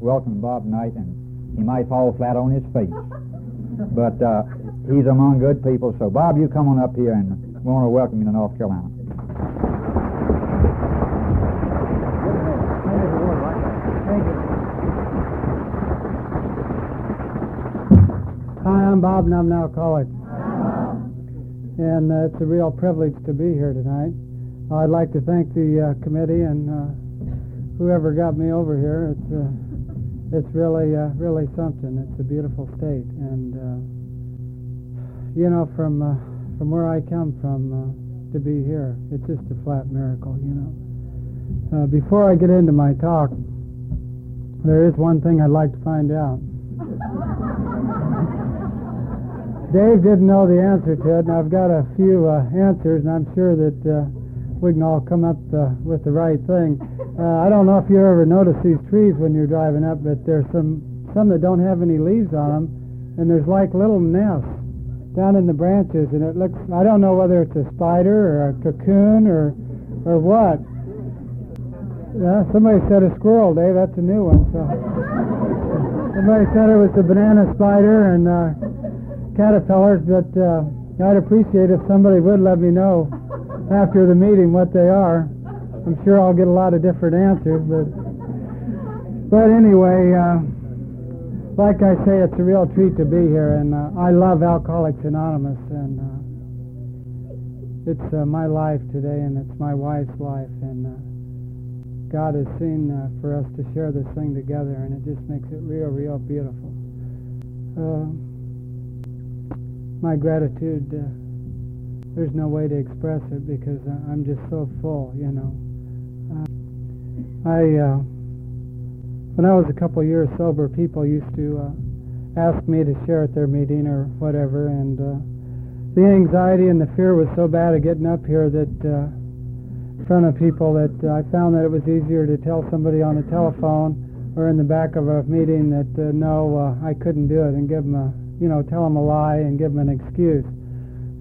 welcome Bob Knight, and he might fall flat on his face. But uh, he's among good people. So, Bob, you come on up here, and we want to welcome you to North Carolina. Hi, I'm Bob, and I'm now college. And uh, it's a real privilege to be here tonight. I'd like to thank the uh, committee and uh, whoever got me over here. It's uh, it's really uh, really something. It's a beautiful state, and uh, you know from uh, from where I come from uh, to be here, it's just a flat miracle. You know. Uh, before I get into my talk, there is one thing I'd like to find out. Dave didn't know the answer to it, and I've got a few uh, answers, and I'm sure that uh, we can all come up uh, with the right thing. Uh, I don't know if you ever notice these trees when you're driving up, but there's some some that don't have any leaves on them, and there's like little nests down in the branches, and it looks. I don't know whether it's a spider or a cocoon or or what. Yeah, somebody said a squirrel, Dave. That's a new one. So somebody said it was a banana spider and uh, caterpillars, but uh, I'd appreciate if somebody would let me know after the meeting what they are. I'm sure I'll get a lot of different answers, but but anyway, uh, like I say, it's a real treat to be here, and uh, I love Alcoholics Anonymous, and uh, it's uh, my life today, and it's my wife's life, and uh, God has seen uh, for us to share this thing together, and it just makes it real, real beautiful. My gratitude there's no way to express it because I'm just so full, you know. Uh, I, uh, when I was a couple years sober, people used to uh, ask me to share at their meeting or whatever, and uh, the anxiety and the fear was so bad of getting up here that uh, in front of people that I found that it was easier to tell somebody on the telephone or in the back of a meeting that uh, no, uh, I couldn't do it, and give them a, you know, tell them a lie and give them an excuse.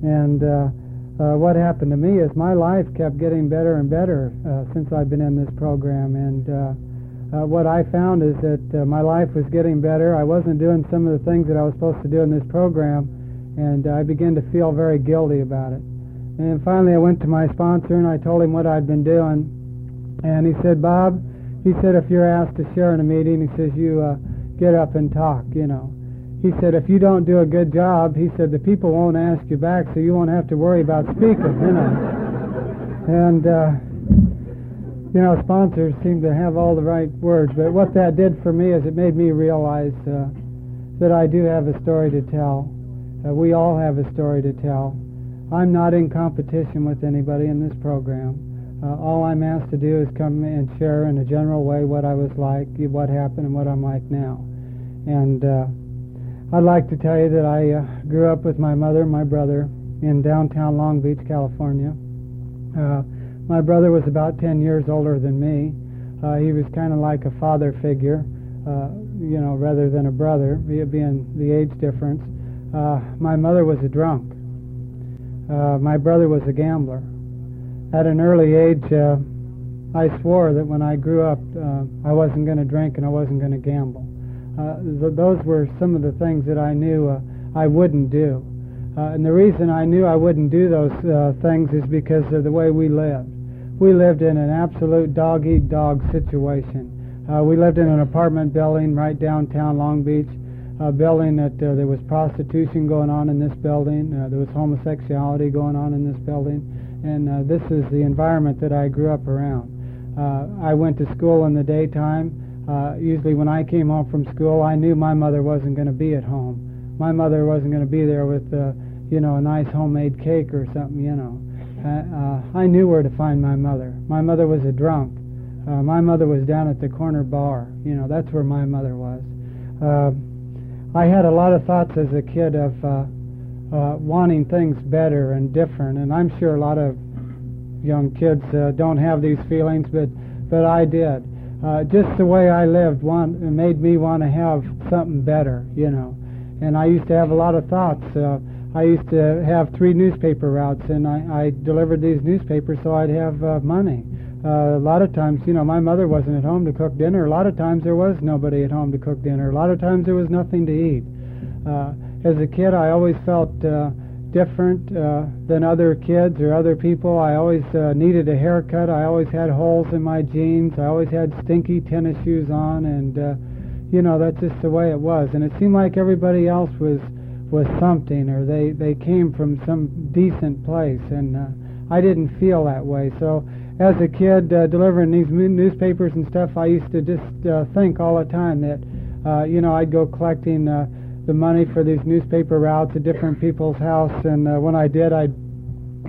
And uh, what happened to me is my life kept getting better and better uh, since I've been in this program. And uh, uh, what I found is that uh, my life was getting better. I wasn't doing some of the things that I was supposed to do in this program, and I began to feel very guilty about it. And finally, I went to my sponsor and I told him what I'd been doing. And he said, Bob, he said, if you're asked to share in a meeting, he says, you uh, get up and talk, you know he said, if you don't do a good job, he said, the people won't ask you back, so you won't have to worry about speaking, you know. And, uh, you know, sponsors seem to have all the right words, but what that did for me is it made me realize uh, that I do have a story to tell. Uh, we all have a story to tell. I'm not in competition with anybody in this program. Uh, all I'm asked to do is come and share in a general way what I was like, what happened, and what I'm like now. And uh, I'd like to tell you that I uh, grew up with my mother and my brother in downtown Long Beach, California. Uh, my brother was about 10 years older than me. Uh, he was kind of like a father figure, uh, you know, rather than a brother, being the age difference. Uh, my mother was a drunk. Uh, my brother was a gambler. At an early age, uh, I swore that when I grew up, uh, I wasn't going to drink and I wasn't going to gamble. Uh, th- those were some of the things that I knew uh, I wouldn't do. Uh, and the reason I knew I wouldn't do those things is because of the way we lived. We lived in an absolute dog eat dog situation. We lived in an apartment building right downtown Long Beach, a building that uh, there was prostitution going on in this building, uh, there was homosexuality going on in this building, and uh, this is the environment that I grew up around. Uh, I went to school in the daytime. Uh, usually when I came home from school, I knew my mother wasn't going to be at home. My mother wasn't going to be there with, uh, you know, a nice homemade cake or something, you know. Uh, uh, I knew where to find my mother. My mother was a drunk. Uh, my mother was down at the corner bar. You know, that's where my mother was. Uh, I had a lot of thoughts as a kid of uh, uh, wanting things better and different, and I'm sure a lot of young kids uh, don't have these feelings, but but I did uh, just the way I lived want, made me want to have something better, you know. And I used to have a lot of thoughts. Uh, I used to have three newspaper routes, and I, I delivered these newspapers so I'd have uh, money. uh, a lot of times, you know, my mother wasn't at home to cook dinner. A lot of times there was nobody at home to cook dinner. A lot of times there was nothing to eat. Uh, as a kid, I always felt uh, different uh, than other kids or other people. I always uh, needed a haircut. I always had holes in my jeans. I always had stinky tennis shoes on, and uh, you know that's just the way it was. And it seemed like everybody else was was something, or they they came from some decent place, and uh, I didn't feel that way. So as a kid uh, delivering these newspapers and stuff, I used to just uh, think all the time that uh, you know I'd go collecting. Uh, the money for these newspaper routes at different people's house, and uh, when I did, I,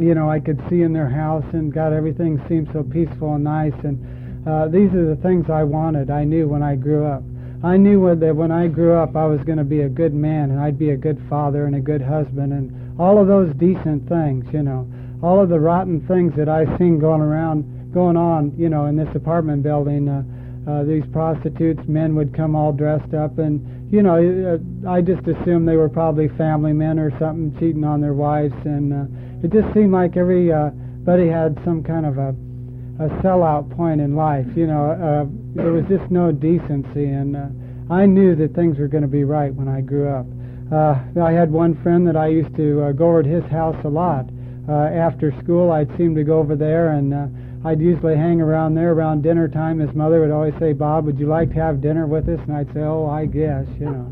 you know, I could see in their house, and God, everything seemed so peaceful and nice, and uh, these are the things I wanted. I knew when I grew up. I knew that when I grew up, I was going to be a good man, and I'd be a good father and a good husband, and all of those decent things, you know, all of the rotten things that I seen going around, going on, you know, in this apartment building. Uh, uh, these prostitutes, men would come all dressed up, and you know, uh, I just assumed they were probably family men or something, cheating on their wives, and uh, it just seemed like everybody uh, buddy had some kind of a a sellout point in life. You know, uh, there was just no decency, and I knew that things were going to be right when I grew up. Uh, I had one friend that I used to go over to his house a lot. Uh, after school, I'd seem to go over there and. I'd usually hang around there around dinner time. His mother would always say, "Bob, would you like to have dinner with us?" And I'd say, "Oh, I guess," you know.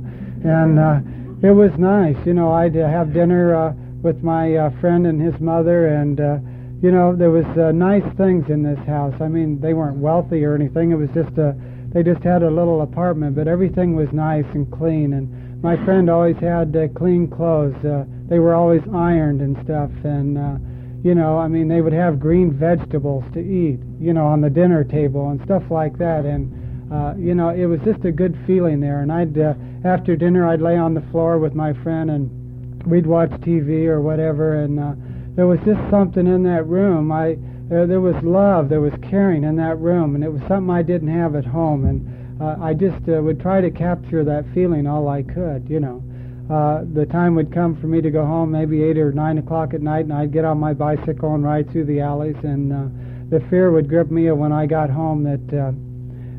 And uh, it was nice, you know. I'd uh, have dinner uh, with my uh, friend and his mother, and uh, you know, there was uh, nice things in this house. I mean, they weren't wealthy or anything. It was just a, they just had a little apartment, but everything was nice and clean. And my friend always had uh, clean clothes. Uh, they were always ironed and stuff, and. Uh, you know, I mean, they would have green vegetables to eat, you know, on the dinner table and stuff like that. And, uh, you know, it was just a good feeling there. And I'd, uh, after dinner, I'd lay on the floor with my friend and we'd watch TV or whatever. And uh, there was just something in that room. I, uh, there was love, there was caring in that room. And it was something I didn't have at home. And uh, I just uh, would try to capture that feeling all I could, you know uh, the time would come for me to go home, maybe eight or nine o'clock at night, and I'd get on my bicycle and ride through the alleys, and uh, the fear would grip me when I got home that uh,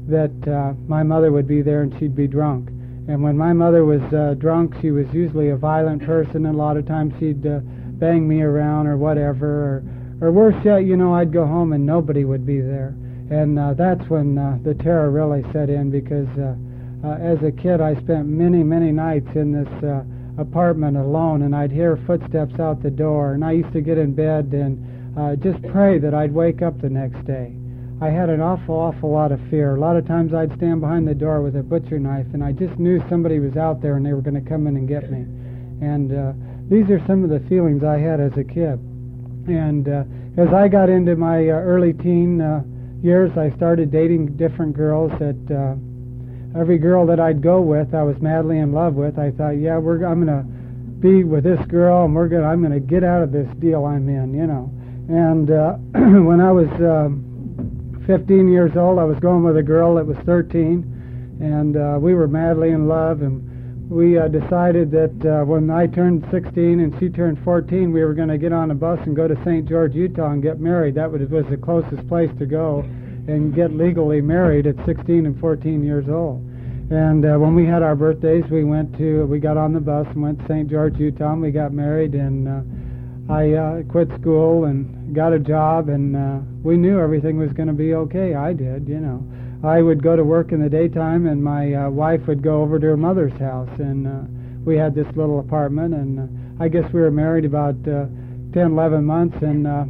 that uh, my mother would be there and she'd be drunk. And when my mother was uh, drunk, she was usually a violent person, and a lot of times she'd uh, bang me around or whatever, or, or worse yet, you know, I'd go home and nobody would be there, and uh, that's when uh, the terror really set in because. Uh, uh, as a kid, I spent many, many nights in this uh, apartment alone, and I'd hear footsteps out the door, and I used to get in bed and uh, just pray that I'd wake up the next day. I had an awful, awful lot of fear. A lot of times I'd stand behind the door with a butcher knife, and I just knew somebody was out there and they were going to come in and get me. And uh, these are some of the feelings I had as a kid. And uh, as I got into my uh, early teen uh, years, I started dating different girls that uh, every girl that I'd go with, I was madly in love with. I thought, yeah, we're I'm gonna be with this girl, and we're gonna I'm gonna get out of this deal I'm in, you know. And uh, when I was uh, 15 years old, I was going with a girl that was 13, and uh, we were madly in love, and we uh, decided that uh, when I turned 16 and she turned 14, we were going to get on a bus and go to St. George, Utah, and get married. That was the closest place to go and get legally married at 16 and 14 years old. And uh, when we had our birthdays, we went to we got on the bus and went to St. George, Utah. And we got married, and uh, I uh, quit school and got a job, and uh, we knew everything was going to be okay. I did, you know. I would go to work in the daytime, and my uh, wife would go over to her mother's house, and uh, we had this little apartment. And uh, I guess we were married about uh, 10, 11 months, and uh,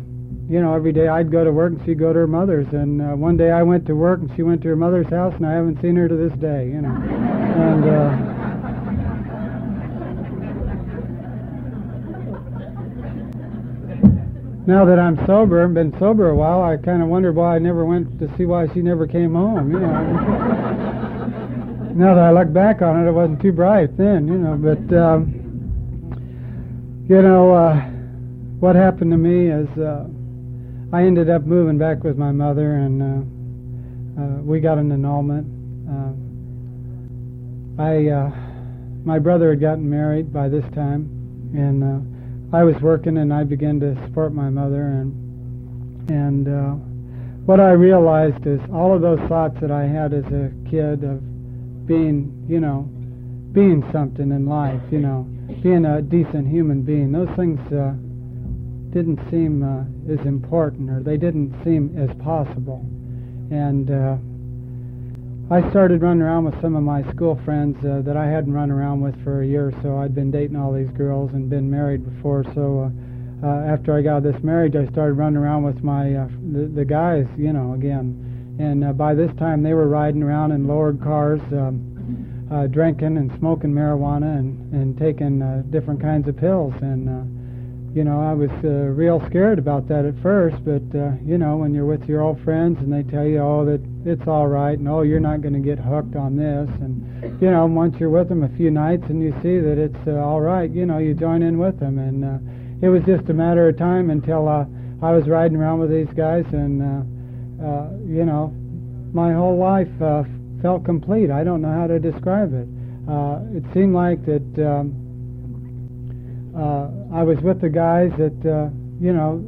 you know, every day I'd go to work and she'd go to her mother's. And uh, one day I went to work and she went to her mother's house, and I haven't seen her to this day. You know, and. Uh, now that I'm sober and been sober a while, I kind of wonder why I never went to see why she never came home. You know. now that I look back on it, it wasn't too bright then, you know. But um, you know, uh, what happened to me is uh, I ended up moving back with my mother, and uh, uh, we got an annulment. Uh, I, uh, my brother had gotten married by this time, and uh, I was working, and I began to support my mother, and and uh, what I realized is all of those thoughts that I had as a kid of being, you know, being something in life, you know, being a decent human being, those things didn't seem uh, as important or they didn't seem as possible. And uh, I started running around with some of my school friends uh, that I hadn't run around with for a year or so. I'd been dating all these girls and been married before, so uh, uh, after I got this marriage, I started running around with my uh, the, the guys, you know, again. And uh, by this time, they were riding around in lowered cars, um, uh, drinking and smoking marijuana and and taking uh, different kinds of pills. And uh, you know, I was uh, real scared about that at first, but uh, you know, when you're with your old friends and they tell you, oh, that it's all right, and oh, you're not going to get hooked on this, and you know, once you're with them a few nights and you see that it's uh, all right, you know, you join in with them, and uh, it was just a matter of time until uh, I was riding around with these guys, and uh, uh, you know, my whole life uh, felt complete. I don't know how to describe it. Uh, it seemed like that. Um, I was with the guys that, uh, you know,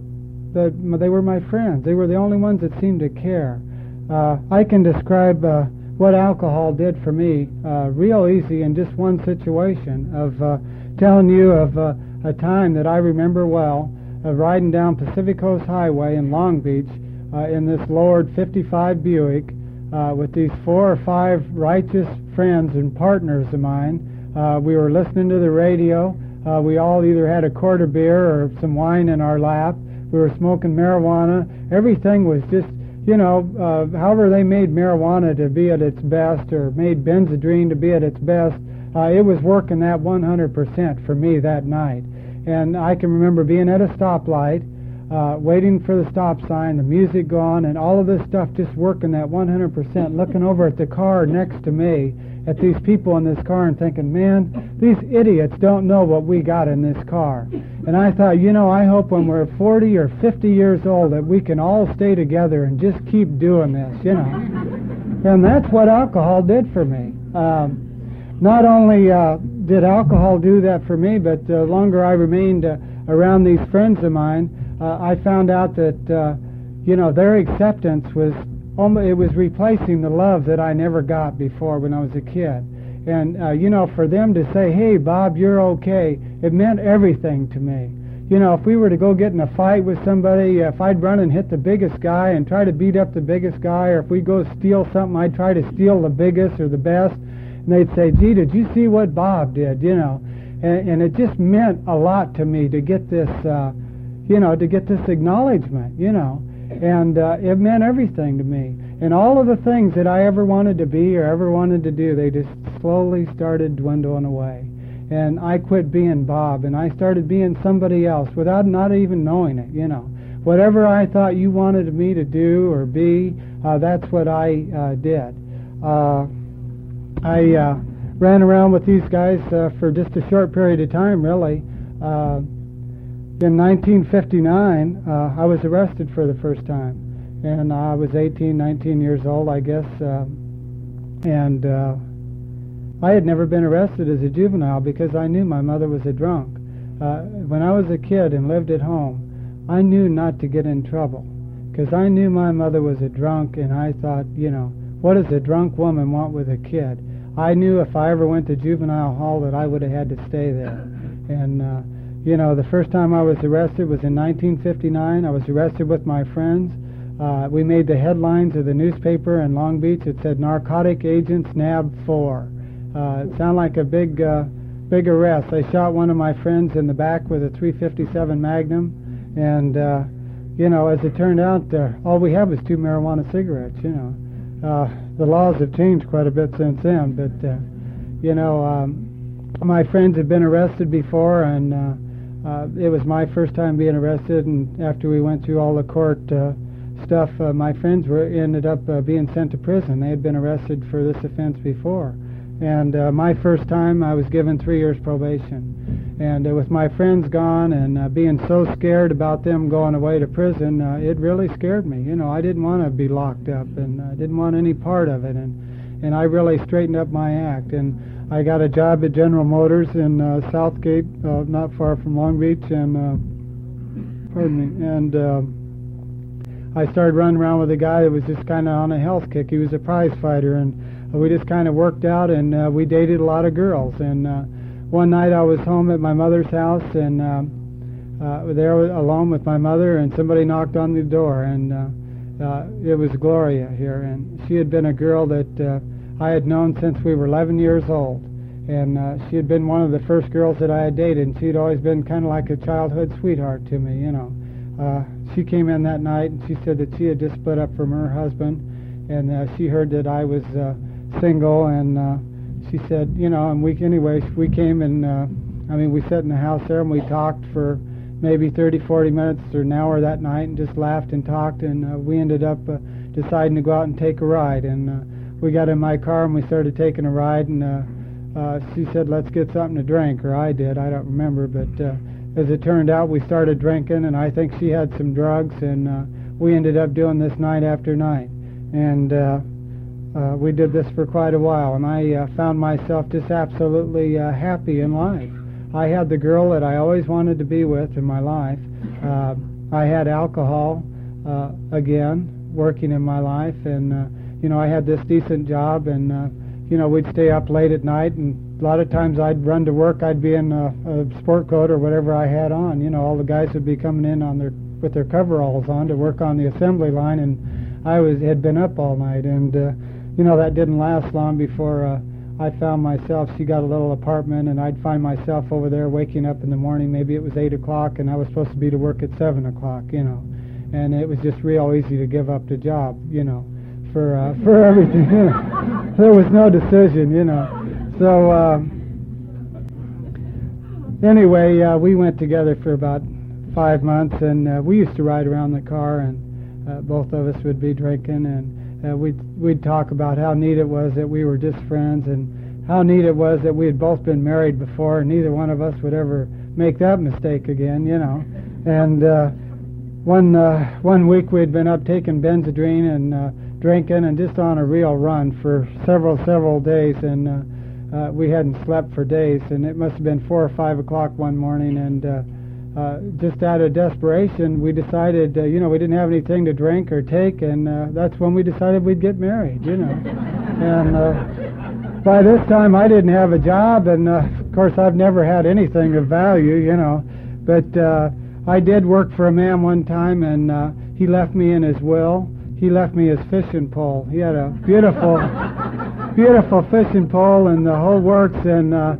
that they were my friends. They were the only ones that seemed to care. Uh, I can describe uh, what alcohol did for me uh, real easy in just one situation of uh, telling you of uh, a time that I remember well of riding down Pacific Coast Highway in Long Beach uh, in this lowered 55 Buick uh, with these four or five righteous friends and partners of mine. Uh, we were listening to the radio. Uh, we all either had a quart of beer or some wine in our lap. We were smoking marijuana. Everything was just, you know, uh, however they made marijuana to be at its best or made Benzedrine to be at its best, uh, it was working that 100% for me that night. And I can remember being at a stoplight, uh, waiting for the stop sign, the music going, and all of this stuff just working that 100%, looking over at the car next to me at these people in this car and thinking, man, these idiots don't know what we got in this car. And I thought, you know, I hope when we're 40 or 50 years old that we can all stay together and just keep doing this, you know. And that's what alcohol did for me. Um, not only uh, did alcohol do that for me, but the longer I remained uh, around these friends of mine, uh, I found out that, uh, you know, their acceptance was it was replacing the love that I never got before when I was a kid. And, uh, you know, for them to say, hey, Bob, you're okay, it meant everything to me. You know, if we were to go get in a fight with somebody, if I'd run and hit the biggest guy and try to beat up the biggest guy, or if we go steal something, I'd try to steal the biggest or the best, and they'd say, gee, did you see what Bob did, you know? And, and it just meant a lot to me to get this, uh, you know, to get this acknowledgement, you know and uh, it meant everything to me. And all of the things that I ever wanted to be or ever wanted to do, they just slowly started dwindling away. And I quit being Bob, and I started being somebody else without not even knowing it. You know, whatever I thought you wanted me to do or be, uh, that's what I uh, did. Uh, I uh, ran around with these guys uh, for just a short period of time, really. Uh, in 1959, uh, I was arrested for the first time, and I was 18, 19 years old, I guess, uh, and uh, I had never been arrested as a juvenile because I knew my mother was a drunk. Uh, when I was a kid and lived at home, I knew not to get in trouble because I knew my mother was a drunk, and I thought, you know, what does a drunk woman want with a kid? I knew if I ever went to juvenile hall that I would have had to stay there, and uh, you know, the first time I was arrested was in 1959. I was arrested with my friends. Uh, we made the headlines of the newspaper in Long Beach. It said "Narcotic Agents Nab 4." Uh, it sounded like a big, uh, big arrest. They shot one of my friends in the back with a 357 Magnum, and uh, you know, as it turned out, uh, all we had was two marijuana cigarettes. You know, uh, the laws have changed quite a bit since then, but uh, you know, um, my friends had been arrested before, and uh, uh, it was my first time being arrested, and after we went through all the court uh, stuff, uh, my friends were ended up uh, being sent to prison. They had been arrested for this offense before, and uh, my first time, I was given three years probation. And uh, with my friends gone and uh, being so scared about them going away to prison, uh, it really scared me. You know, I didn't want to be locked up, and I didn't want any part of it, and and I really straightened up my act and I got a job at General Motors in uh, South Gate, uh, not far from Long Beach, and uh, pardon me, and uh, I started running around with a guy that was just kind of on a health kick. He was a prize fighter, and we just kind of worked out, and uh, we dated a lot of girls. And uh, one night I was home at my mother's house, and uh, uh, there alone with my mother, and somebody knocked on the door, and uh, uh, it was Gloria here, and she had been a girl that uh, I had known since we were 11 years old, and uh, she had been one of the first girls that I had dated, and she had always been kind of like a childhood sweetheart to me, you know. Uh, she came in that night, and she said that she had just split up from her husband, and uh, she heard that I was uh, single, and uh, she said, you know, and we anyway, we came and uh, I mean, we sat in the house there and we talked for maybe 30, 40 minutes or an hour that night, and just laughed and talked, and uh, we ended up uh, deciding to go out and take a ride, and uh, we got in my car and we started taking a ride, and uh, uh, she said, let's get something to drink, or I did, I don't remember, but uh, as it turned out, we started drinking, and I think she had some drugs, and uh, we ended up doing this night after night, and. Uh, uh, we did this for quite a while, and I uh, found myself just absolutely uh, happy in life. I had the girl that I always wanted to be with in my life. Uh, I had alcohol uh, again working in my life, and uh, you know I had this decent job, and uh, you know we'd stay up late at night, and a lot of times I'd run to work. I'd be in a, a sport coat or whatever I had on. You know, all the guys would be coming in on their with their coveralls on to work on the assembly line, and I was had been up all night, and uh, you know that didn't last long before uh, I found myself. She got a little apartment, and I'd find myself over there waking up in the morning. Maybe it was eight o'clock, and I was supposed to be to work at seven o'clock. You know, and it was just real easy to give up the job. You know, for uh, for everything. You know. there was no decision. You know, so. Uh, anyway, uh, we went together for about five months, and uh, we used to ride around the car, and uh, both of us would be drinking, and uh, we'd we'd talk about how neat it was that we were just friends, and how neat it was that we had both been married before, and neither one of us would ever make that mistake again, you know. And uh, one uh, one week we'd been up taking Benzedrine and uh, drinking, and just on a real run for several several days, and. Uh, uh, we hadn't slept for days, and it must have been four or five o'clock one morning, and uh, uh, just out of desperation, we decided, uh, you know, we didn't have anything to drink or take, and uh, that's when we decided we'd get married, you know. and uh, by this time, I didn't have a job, and uh, of course, I've never had anything of value, you know. But uh, I did work for a man one time, and uh, he left me in his will. He left me his fishing pole. He had a beautiful, beautiful fishing pole, and the whole works, and. Uh,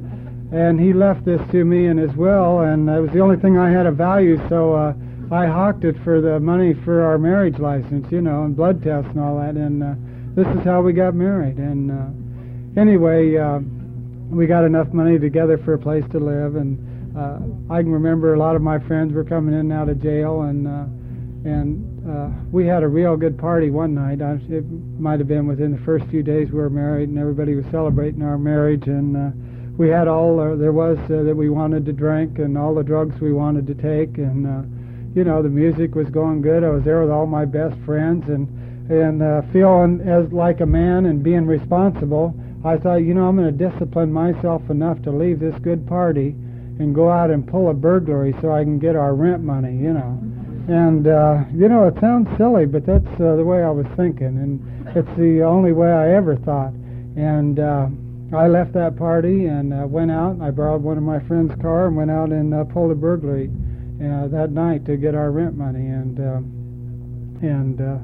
and he left this to me in his will, and it was the only thing I had of value, so uh, I hawked it for the money for our marriage license, you know, and blood tests and all that, and uh, this is how we got married. And uh, anyway, uh, we got enough money together for a place to live, and uh, I can remember a lot of my friends were coming in and out of jail, and uh, and uh, we had a real good party one night. I, it might have been within the first few days we were married, and everybody was celebrating our marriage, and uh, we had all uh, there was uh, that we wanted to drink and all the drugs we wanted to take and uh, you know the music was going good. I was there with all my best friends and and uh, feeling as like a man and being responsible. I thought you know I'm going to discipline myself enough to leave this good party and go out and pull a burglary so I can get our rent money you know. And uh, you know it sounds silly but that's uh, the way I was thinking and it's the only way I ever thought. And uh, I left that party and uh, went out. I borrowed one of my friend's car and went out and uh, pulled a burglary uh, that night to get our rent money. And uh, and uh,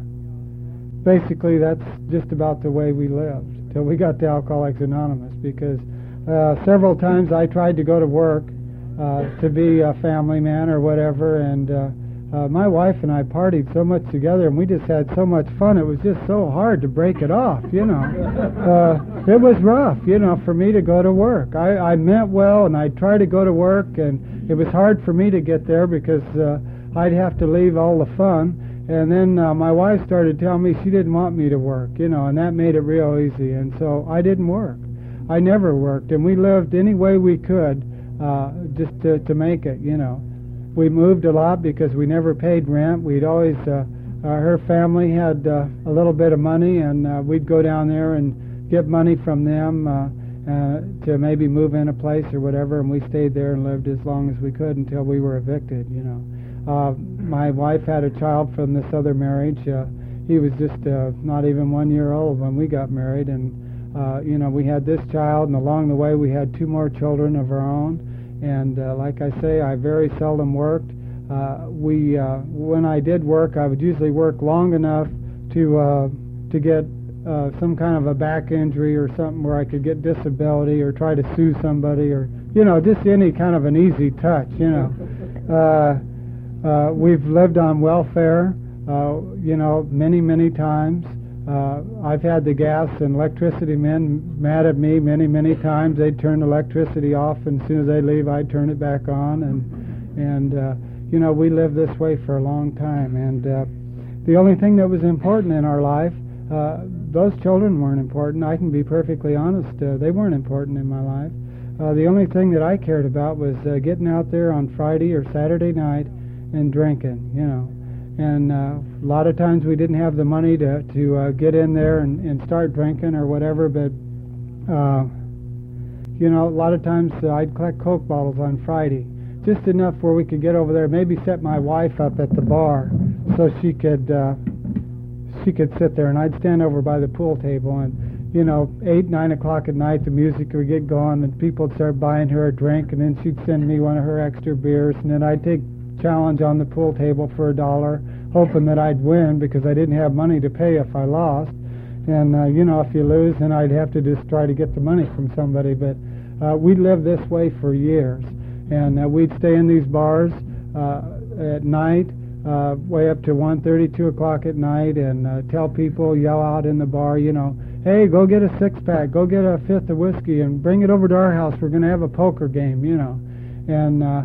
basically, that's just about the way we lived till we got to Alcoholics Anonymous. Because uh, several times I tried to go to work uh, to be a family man or whatever, and uh, uh, my wife and I partied so much together, and we just had so much fun. It was just so hard to break it off, you know. Uh, it was rough, you know, for me to go to work. I, I meant well, and I tried to go to work, and it was hard for me to get there because uh, I'd have to leave all the fun. And then uh, my wife started telling me she didn't want me to work, you know, and that made it real easy. And so I didn't work. I never worked, and we lived any way we could uh, just to, to make it, you know we moved a lot because we never paid rent. We'd always, uh, uh, her family had uh, a little bit of money, and uh, we'd go down there and get money from them uh, uh, to maybe move in a place or whatever. And we stayed there and lived as long as we could until we were evicted. You know, uh, my wife had a child from this other marriage. Uh, he was just uh, not even one year old when we got married, and uh, you know we had this child, and along the way we had two more children of our own. And uh, like I say, I very seldom worked. Uh, we uh, when I did work, I would usually work long enough to uh, to get uh, some kind of a back injury or something where I could get disability or try to sue somebody or you know just any kind of an easy touch. You know, uh, uh, we've lived on welfare. Uh, you know, many many times. Uh, I've had the gas and electricity men mad at me many many times. They'd turn electricity off, and as soon as they leave, I'd turn it back on. And and uh, you know, we lived this way for a long time. And uh, the only thing that was important in our life uh, those children weren't important. I can be perfectly honest; uh, they weren't important in my life. Uh, the only thing that I cared about was uh, getting out there on Friday or Saturday night and drinking. You know, and uh, a lot of times we didn't have the money to to uh, get in there and, and start drinking or whatever. But uh, you know, a lot of times uh, I'd collect Coke bottles on Friday, just enough where we could get over there. Maybe set my wife up at the bar so she could. Uh, she could sit there, and I'd stand over by the pool table, and you know, eight, nine o'clock at night, the music would get going, and people would start buying her a drink, and then she'd send me one of her extra beers, and then I'd take challenge on the pool table for a dollar, hoping that I'd win because I didn't have money to pay if I lost. And uh, you know, if you lose, then I'd have to just try to get the money from somebody. But uh, we lived this way for years, and uh, we'd stay in these bars uh, at night uh, way up to one thirty, two o'clock at night, and uh, tell people, yell out in the bar, you know, hey, go get a six pack, go get a fifth of whiskey, and bring it over to our house. We're going to have a poker game, you know. And uh,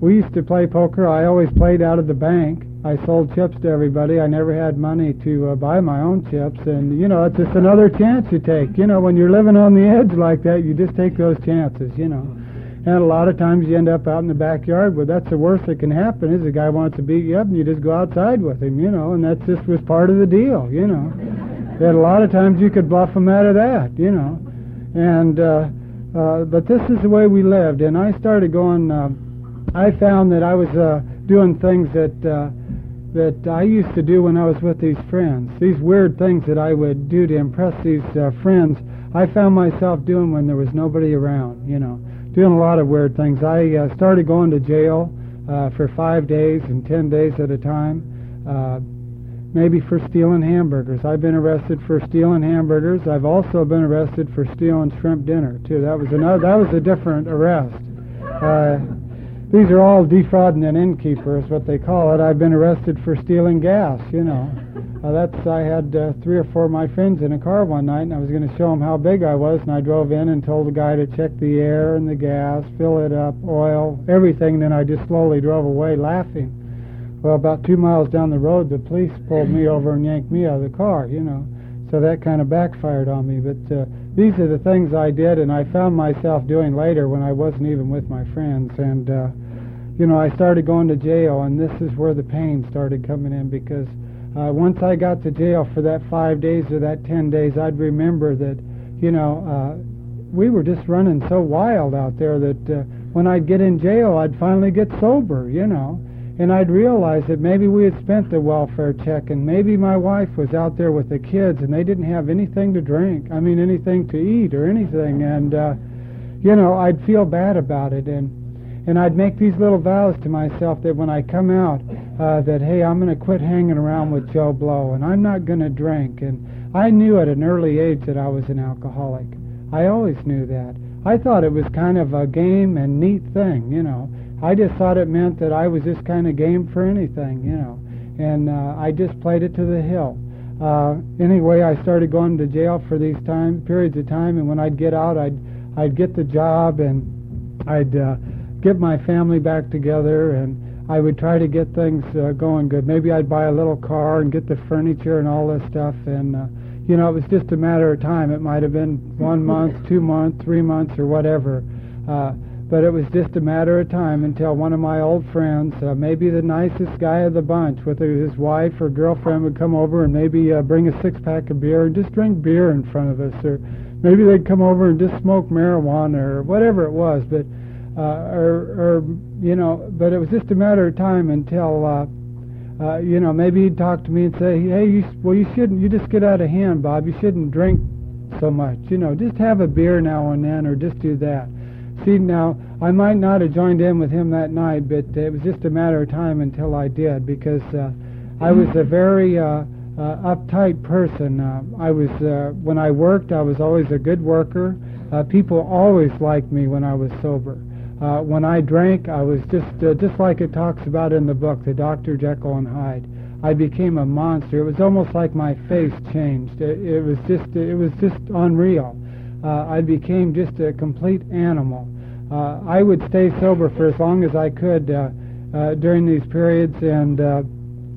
we used to play poker. I always played out of the bank. I sold chips to everybody. I never had money to uh, buy my own chips, and you know, it's just another chance you take. You know, when you're living on the edge like that, you just take those chances. You know. And a lot of times you end up out in the backyard. Well, that's the worst that can happen is a guy wants to beat you up and you just go outside with him, you know, and that just was part of the deal, you know. And a lot of times you could bluff him out of that, you know. And, uh, uh, but this is the way we lived. And I started going, uh, I found that I was uh, doing things that, uh, that I used to do when I was with these friends. These weird things that I would do to impress these uh, friends, I found myself doing when there was nobody around, you know doing a lot of weird things. I uh, started going to jail uh, for five days and ten days at a time, uh, maybe for stealing hamburgers. I've been arrested for stealing hamburgers. I've also been arrested for stealing shrimp dinner too. That was another. That was a different arrest. Uh, these are all defrauding an innkeeper, is what they call it. I've been arrested for stealing gas. You know. Uh, that's I had uh, three or four of my friends in a car one night, and I was going to show them how big I was, and I drove in and told the guy to check the air and the gas, fill it up, oil, everything. And then I just slowly drove away laughing. Well, about two miles down the road, the police pulled me over and yanked me out of the car. You know, so that kind of backfired on me. But uh, these are the things I did, and I found myself doing later when I wasn't even with my friends. And uh, you know, I started going to jail, and this is where the pain started coming in because uh, once I got to jail for that five days or that ten days, I'd remember that, you know, uh, we were just running so wild out there that uh, when I'd get in jail, I'd finally get sober, you know, and I'd realize that maybe we had spent the welfare check, and maybe my wife was out there with the kids, and they didn't have anything to drink. I mean, anything to eat or anything, and uh, you know, I'd feel bad about it, and and I'd make these little vows to myself that when I come out, uh, that hey, I'm going to quit hanging around with Joe Blow, and I'm not going to drink. And I knew at an early age that I was an alcoholic. I always knew that. I thought it was kind of a game and neat thing, you know. I just thought it meant that I was just kind of game for anything, you know. And uh, I just played it to the hill. Uh, anyway, I started going to jail for these time periods of time, and when I'd get out, I'd I'd get the job and I'd uh, get my family back together and I would try to get things uh, going good. Maybe I'd buy a little car and get the furniture and all this stuff and uh, you know, it was just a matter of time. It might have been one month, two months, three months, or whatever. Uh, but it was just a matter of time until one of my old friends, uh, maybe the nicest guy of the bunch, with his wife or girlfriend would come over and maybe uh, bring a six pack of beer and just drink beer in front of us, or maybe they'd come over and just smoke marijuana or whatever it was. But uh, or, or you know, but it was just a matter of time until uh, uh, you know, maybe he'd talk to me and say, "Hey, you, well, you shouldn't. You just get out of hand, Bob. You shouldn't drink so much. You know, just have a beer now and then, or just do that." See, now I might not have joined in with him that night, but it was just a matter of time until I did, because uh, I was a very uh, uh, uptight person. Uh, I was uh, when I worked, I was always a good worker. Uh, people always liked me when I was sober. Uh, when I drank, I was just uh, just like it talks about in the book, the Doctor Jekyll and Hyde. I became a monster. It was almost like my face changed. It, it was just it was just unreal. Uh, I became just a complete animal. Uh, I would stay sober for as long as I could uh, uh, during these periods, and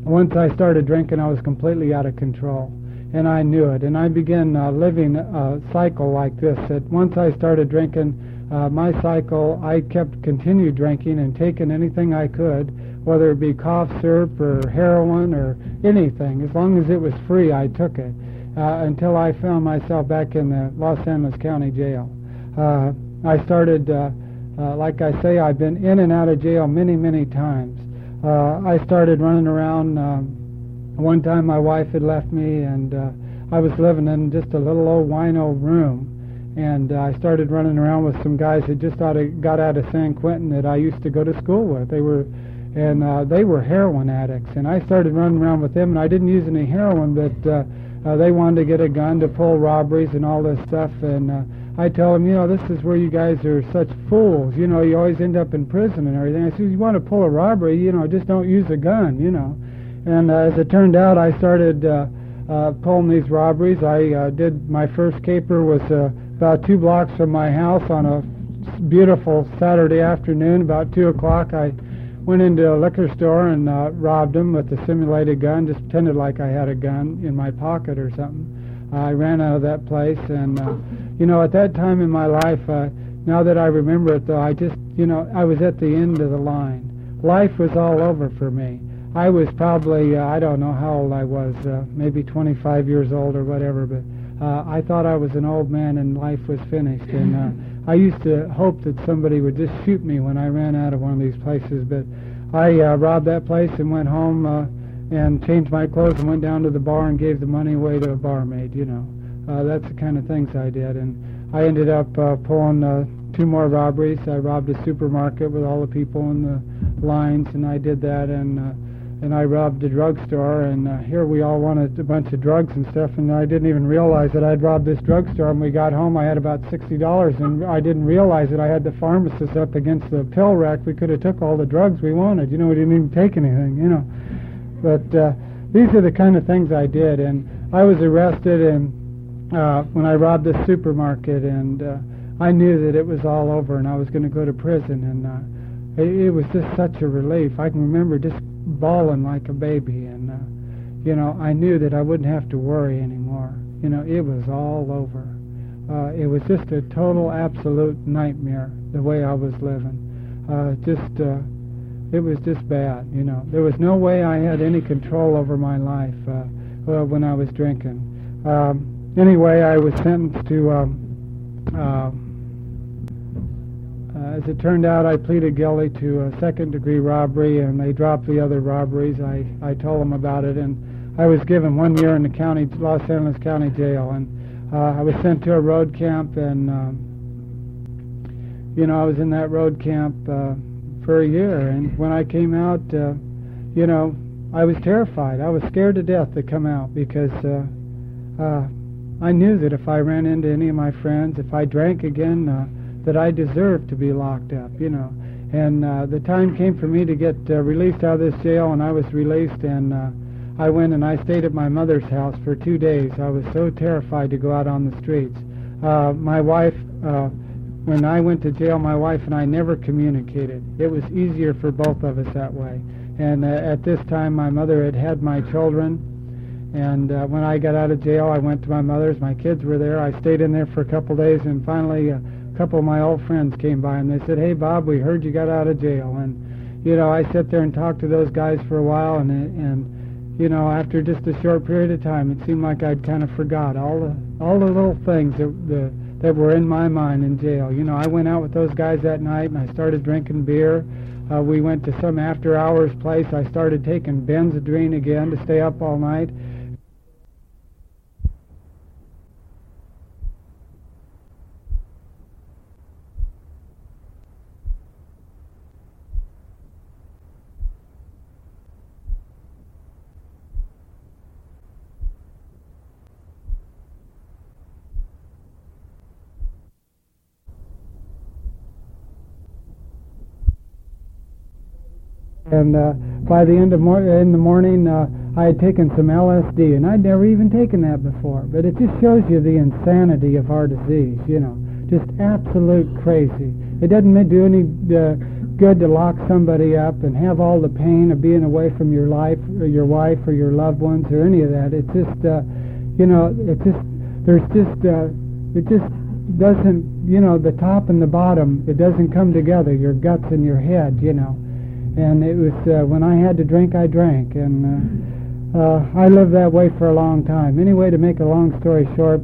once I started drinking, I was completely out of control, and I knew it. And I began uh, living a cycle like this. That once I started drinking, uh, my cycle, I kept continued drinking and taking anything I could, whether it be cough syrup or heroin or anything. As long as it was free, I took it uh, until I found myself back in the Los Angeles County Jail. Uh, I started, uh, uh, like I say, I've been in and out of jail many, many times. Uh, I started running around. Um, one time my wife had left me, and uh, I was living in just a little old wino room. And uh, I started running around with some guys that just out of, got out of San Quentin that I used to go to school with. They were, and uh, they were heroin addicts. And I started running around with them, and I didn't use any heroin, but uh, uh, they wanted to get a gun to pull robberies and all this stuff. And uh, I tell them, you know, this is where you guys are such fools. You know, you always end up in prison and everything. I said, you want to pull a robbery, you know, just don't use a gun, you know. And uh, as it turned out, I started uh, uh, pulling these robberies. I uh, did my first caper was uh, about two blocks from my house on a beautiful Saturday afternoon, about two o'clock. I went into a liquor store and uh, robbed them with a simulated gun, just pretended like I had a gun in my pocket or something. I ran out of that place, and uh, you know, at that time in my life, uh, now that I remember it, though, I just, you know, I was at the end of the line. Life was all over for me. I was probably, uh, I don't know how old I was, uh, maybe 25 years old or whatever, but uh, I thought I was an old man and life was finished. And uh, I used to hope that somebody would just shoot me when I ran out of one of these places. But I uh, robbed that place and went home uh, and changed my clothes and went down to the bar and gave the money away to a barmaid, you know. Uh, that's the kind of things I did. And I ended up uh, pulling uh, two more robberies. I robbed a supermarket with all the people in the lines, and I did that. And uh, and I robbed a drugstore. And uh, here we all wanted a bunch of drugs and stuff, and I didn't even realize that I'd robbed this drugstore. And we got home, I had about sixty dollars, and I didn't realize that I had the pharmacist up against the pill rack. We could have took all the drugs we wanted. You know, we didn't even take anything. You know, but uh, these are the kind of things I did, and I was arrested and uh, when I robbed the supermarket, and uh, I knew that it was all over, and I was going to go to prison, and uh, it, it was just such a relief. I can remember just bawling like a baby, and uh, you know, I knew that I wouldn't have to worry anymore. You know, it was all over. Uh, it was just a total, absolute nightmare the way I was living. Uh, just, uh, it was just bad. You know, there was no way I had any control over my life uh, uh, when I was drinking. Um, anyway, I was sentenced to. Um, uh, as it turned out, I pleaded guilty to a second-degree robbery, and they dropped the other robberies. I I told them about it, and I was given one year in the county Los Angeles County Jail, and uh, I was sent to a road camp, and um, you know I was in that road camp uh, for a year, and when I came out, uh, you know I was terrified. I was scared to death to come out because. Uh, uh, I knew that if I ran into any of my friends, if I drank again, uh, that I deserved to be locked up, you know. And uh, the time came for me to get uh, released out of this jail, and I was released, and uh, I went and I stayed at my mother's house for two days. I was so terrified to go out on the streets. Uh, my wife, uh, when I went to jail, my wife and I never communicated. It was easier for both of us that way. And uh, at this time, my mother had had my children, and uh, when I got out of jail, I went to my mother's. My kids were there. I stayed in there for a couple days, and finally, a couple of my old friends came by, and they said, "Hey, Bob, we heard you got out of jail." And you know, I sat there and talked to those guys for a while, and and you know, after just a short period of time, it seemed like I'd kind of forgot all the all the little things that the that were in my mind in jail. You know, I went out with those guys that night, and I started drinking beer. Uh, we went to some after hours place. I started taking Benzedrine again to stay up all night. And uh, by the end of mor- in the morning uh, I had taken some LSD and I'd never even taken that before. But it just shows you the insanity of our disease you know. Just absolute crazy. It doesn't do any uh, good to lock somebody up and have all the pain of being away from your life or your wife or your loved ones or any of that. It's just uh, you know it just there's just uh, it just doesn't you know the top and the bottom it doesn't come together your guts and your head you know and it was uh, when I had to drink, I drank, and uh, uh, I lived that way for a long time. Anyway, to make a long story short,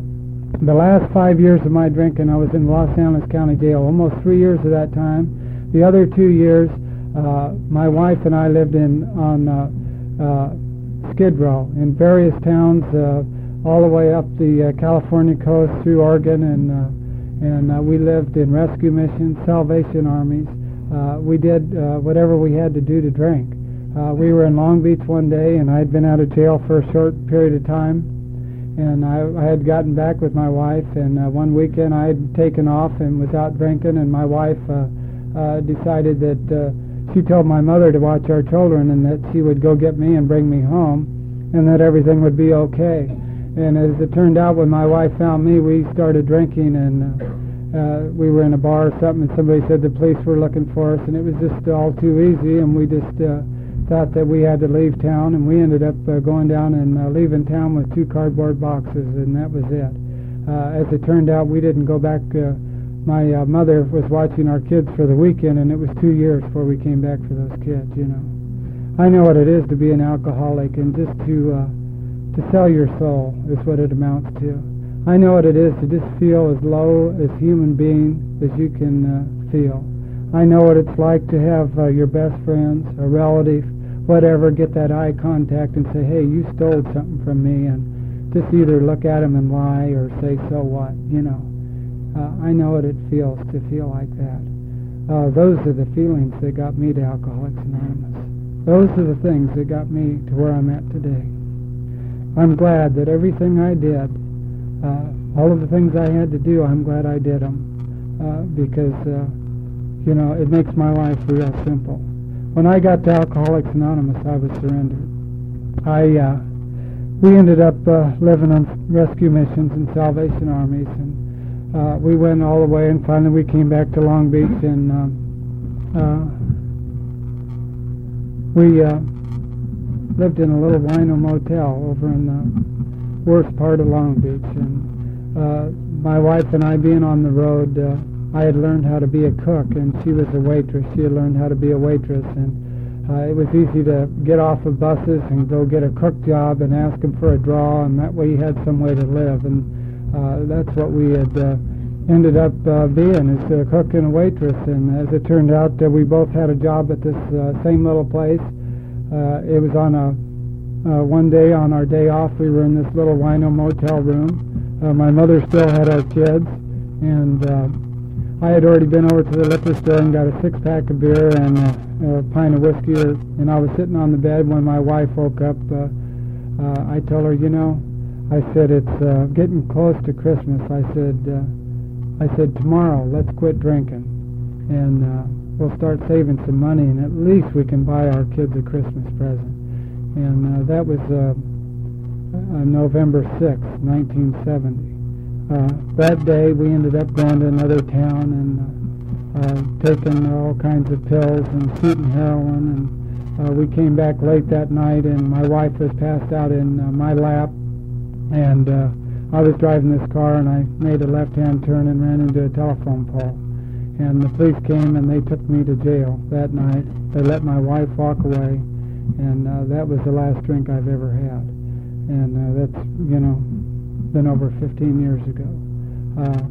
the last five years of my drinking, I was in Los Angeles County Jail. Almost three years of that time. The other two years, uh, my wife and I lived in on uh, uh, Skid Row in various towns, uh, all the way up the uh, California coast through Oregon, and uh, and uh, we lived in rescue missions, Salvation Armies uh, we did uh, whatever we had to do to drink. Uh, we were in Long Beach one day, and I'd been out of jail for a short period of time, and I, I had gotten back with my wife. And uh, one weekend, I had taken off and was out drinking, and my wife uh, uh, decided that uh, she told my mother to watch our children, and that she would go get me and bring me home, and that everything would be okay. And as it turned out, when my wife found me, we started drinking and. Uh, uh, we were in a bar or something, and somebody said the police were looking for us, and it was just all too easy, and we just uh, thought that we had to leave town, and we ended up uh, going down and uh, leaving town with two cardboard boxes, and that was it. Uh, as it turned out, we didn't go back. Uh, my uh, mother was watching our kids for the weekend, and it was two years before we came back for those kids. You know, I know what it is to be an alcoholic, and just to uh, to sell your soul is what it amounts to. I know what it is to just feel as low as human being as you can uh, feel. I know what it's like to have uh, your best friends, a relative, whatever, get that eye contact and say, hey, you stole something from me, and just either look at them and lie or say, so what, you know. Uh, I know what it feels to feel like that. Uh, those are the feelings that got me to Alcoholics Anonymous. Those are the things that got me to where I'm at today. I'm glad that everything I did uh, all of the things I had to do, I'm glad I did them uh, because, uh, you know, it makes my life real simple. When I got to Alcoholics Anonymous, I was surrendered. I uh, we ended up uh, living on rescue missions and Salvation Armies, and uh, we went all the way, and finally we came back to Long Beach, and uh, uh, we uh, lived in a little wino motel over in the worst part of Long Beach. And uh, my wife and I being on the road, uh, I had learned how to be a cook, and she was a waitress. She had learned how to be a waitress, and uh, it was easy to get off of buses and go get a cook job and ask them for a draw, and that way you had some way to live. And uh, that's what we had uh, ended up uh, being, is a cook and a waitress. And as it turned out, uh, we both had a job at this uh, same little place. Uh, it was on a uh, one day on our day off, we were in this little wino motel room. Uh, my mother still had our kids, and uh, I had already been over to the liquor store and got a six pack of beer and a, a pint of whiskey. And I was sitting on the bed when my wife woke up. Uh, uh, I told her, you know, I said it's uh, getting close to Christmas. I said, uh, I said tomorrow let's quit drinking, and uh, we'll start saving some money, and at least we can buy our kids a Christmas present and uh, that was uh, uh, November 6, 1970. Uh, that day we ended up going to another town and taking all kinds of pills and shooting heroin and uh, we came back late that night and my wife was passed out in uh, my lap and uh, I was driving this car and I made a left-hand turn and ran into a telephone pole and the police came and they took me to jail that night. They let my wife walk away and uh, that was the last drink I've ever had, and uh, that's you know been over 15 years ago. Uh,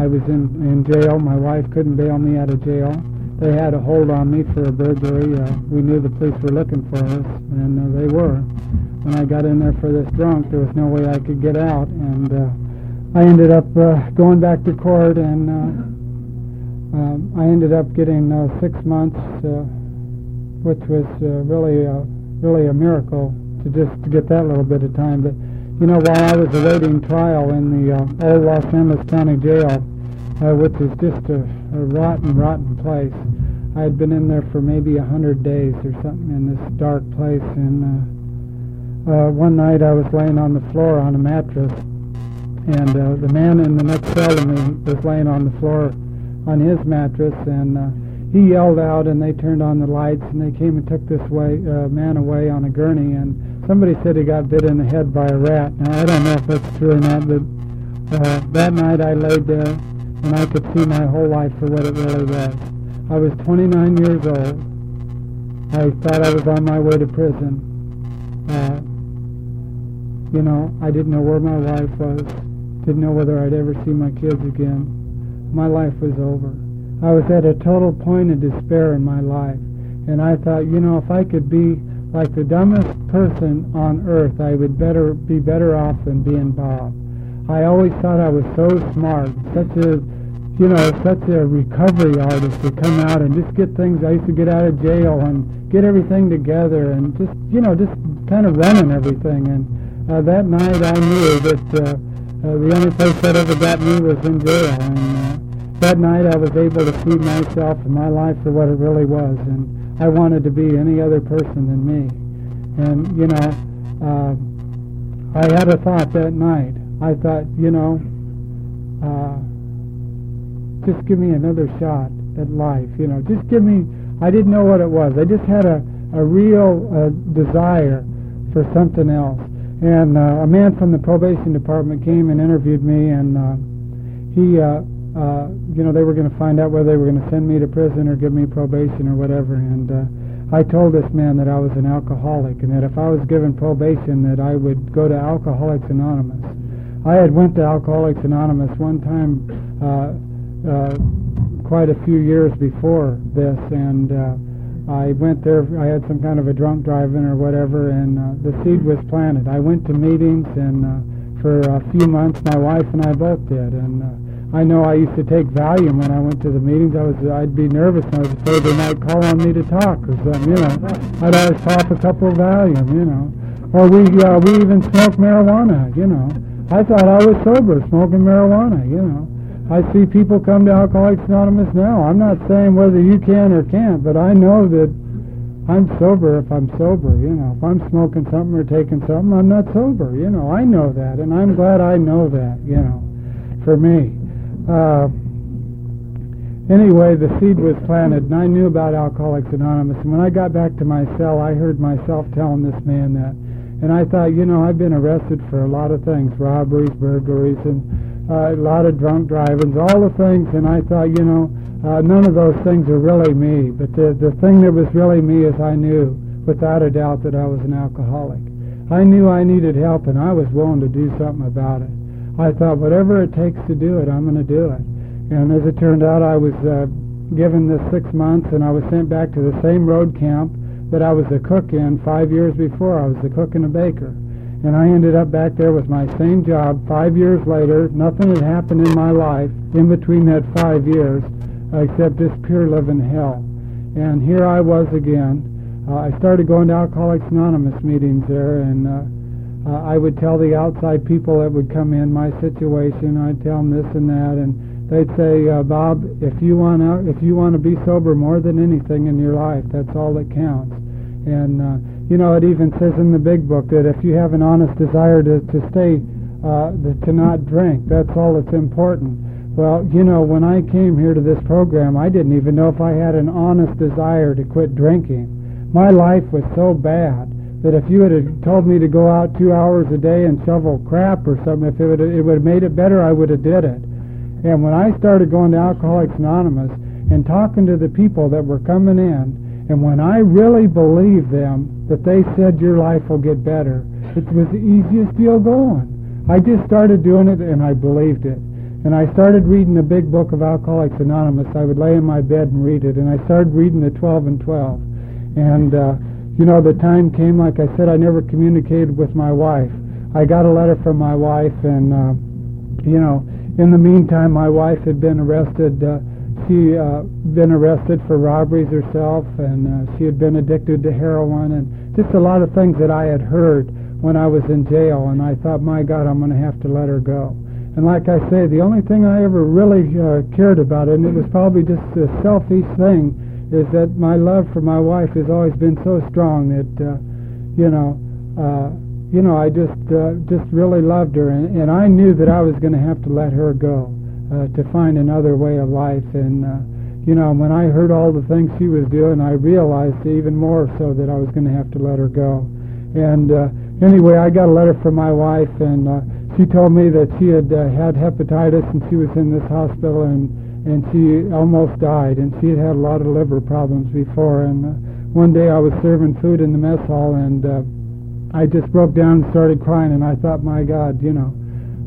I was in in jail. My wife couldn't bail me out of jail. they had a hold on me for a burglary. Uh, we knew the police were looking for us, and uh, they were. When I got in there for this drunk, there was no way I could get out, and uh, I ended up uh, going back to court, and uh, um, I ended up getting uh, six months, uh, which was uh, really, uh, really a miracle to just to get that little bit of time. But you know, while I was awaiting trial in the uh, old Los Angeles County Jail, uh, which is just a, a rotten, rotten place. I had been in there for maybe a hundred days or something in this dark place, and uh, uh, one night I was laying on the floor on a mattress, and uh, the man in the next cell to me was laying on the floor on his mattress, and uh, he yelled out, and they turned on the lights, and they came and took this way uh, man away on a gurney, and somebody said he got bit in the head by a rat. Now I don't know if that's true or not, but uh, that night I laid there and I could see my whole life for what it really was. I was 29 years old. I thought I was on my way to prison. Uh, you know, I didn't know where my wife was. Didn't know whether I'd ever see my kids again. My life was over. I was at a total point of despair in my life. And I thought, you know, if I could be like the dumbest person on earth, I would better be better off than being Bob. I always thought I was so smart, such a, you know, such a recovery artist to come out and just get things. I used to get out of jail and get everything together and just, you know, just kind of running everything. And uh, that night I knew that uh, uh, the only place that ever got me was in jail. And uh, that night I was able to see myself and my life for what it really was. And I wanted to be any other person than me. And, you know, uh, I had a thought that night. I thought, you know, uh, just give me another shot at life. You know, just give me. I didn't know what it was. I just had a a real uh, desire for something else. And uh, a man from the probation department came and interviewed me, and uh, he, uh, uh, you know, they were going to find out whether they were going to send me to prison or give me probation or whatever. And uh, I told this man that I was an alcoholic, and that if I was given probation, that I would go to Alcoholics Anonymous. I had went to Alcoholics Anonymous one time uh, uh, quite a few years before this, and uh, I went there. I had some kind of a drunk driving or whatever, and uh, the seed was planted. I went to meetings, and uh, for a few months, my wife and I both did. And uh, I know I used to take Valium when I went to the meetings. I was, I'd be nervous, and I was afraid they might call on me to talk, or something. You know, I'd always pop a couple of Valium. You know, or we uh, we even smoked marijuana. You know. I thought I was sober smoking marijuana, you know. I see people come to Alcoholics Anonymous now. I'm not saying whether you can or can't, but I know that I'm sober if I'm sober, you know. If I'm smoking something or taking something, I'm not sober, you know. I know that, and I'm glad I know that, you know, for me. Uh, anyway, the seed was planted, and I knew about Alcoholics Anonymous. And when I got back to my cell, I heard myself telling this man that and I thought, you know, I've been arrested for a lot of things, robberies, burglaries, and uh, a lot of drunk drivings, all the things. And I thought, you know, uh, none of those things are really me. But the, the thing that was really me is I knew without a doubt that I was an alcoholic. I knew I needed help, and I was willing to do something about it. I thought, whatever it takes to do it, I'm going to do it. And as it turned out, I was uh, given this six months, and I was sent back to the same road camp that I was a cook in five years before. I was a cook and a baker. And I ended up back there with my same job five years later. Nothing had happened in my life in between that five years except this pure living hell. And here I was again. Uh, I started going to Alcoholics Anonymous meetings there, and uh, uh, I would tell the outside people that would come in my situation. I'd tell them this and that, and they'd say, uh, Bob, if you want to, if you want to be sober more than anything in your life, that's all that counts. And uh, you know, it even says in the big book that if you have an honest desire to to stay, uh, to not drink, that's all that's important. Well, you know, when I came here to this program, I didn't even know if I had an honest desire to quit drinking. My life was so bad that if you had told me to go out two hours a day and shovel crap or something, if it would it would have made it better, I would have did it. And when I started going to Alcoholics Anonymous and talking to the people that were coming in, and when I really believed them that they said your life will get better, it was the easiest deal going. I just started doing it and I believed it. and I started reading the big book of Alcoholics Anonymous. I would lay in my bed and read it, and I started reading the 12 and 12. And, uh, you know, the time came, like I said, I never communicated with my wife. I got a letter from my wife, and, uh, you know, in the meantime, my wife had been arrested. Uh, she uh, been arrested for robberies herself, and uh, she had been addicted to heroin, and just a lot of things that I had heard when I was in jail. And I thought, my God, I'm going to have to let her go. And like I say, the only thing I ever really uh, cared about, and it was probably just a selfish thing, is that my love for my wife has always been so strong that, uh, you know, uh, you know, I just uh, just really loved her, and, and I knew that I was going to have to let her go uh, to find another way of life. And uh, you know, when I heard all the things she was doing, I realized even more so that I was going to have to let her go. And uh, anyway, I got a letter from my wife, and uh, she told me that she had uh, had hepatitis and she was in this hospital and and she almost died and she had had a lot of liver problems before and uh, one day I was serving food in the mess hall and uh, I just broke down and started crying and I thought my God you know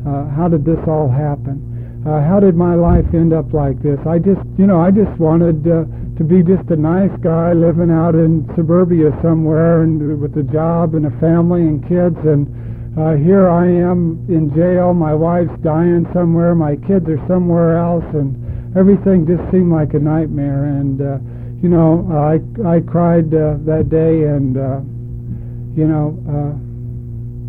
uh, how did this all happen uh, how did my life end up like this I just you know I just wanted uh, to be just a nice guy living out in suburbia somewhere and with a job and a family and kids and uh, here I am in jail. My wife's dying somewhere. My kids are somewhere else, and everything just seemed like a nightmare. And uh, you know, I I cried uh, that day, and uh, you know, uh,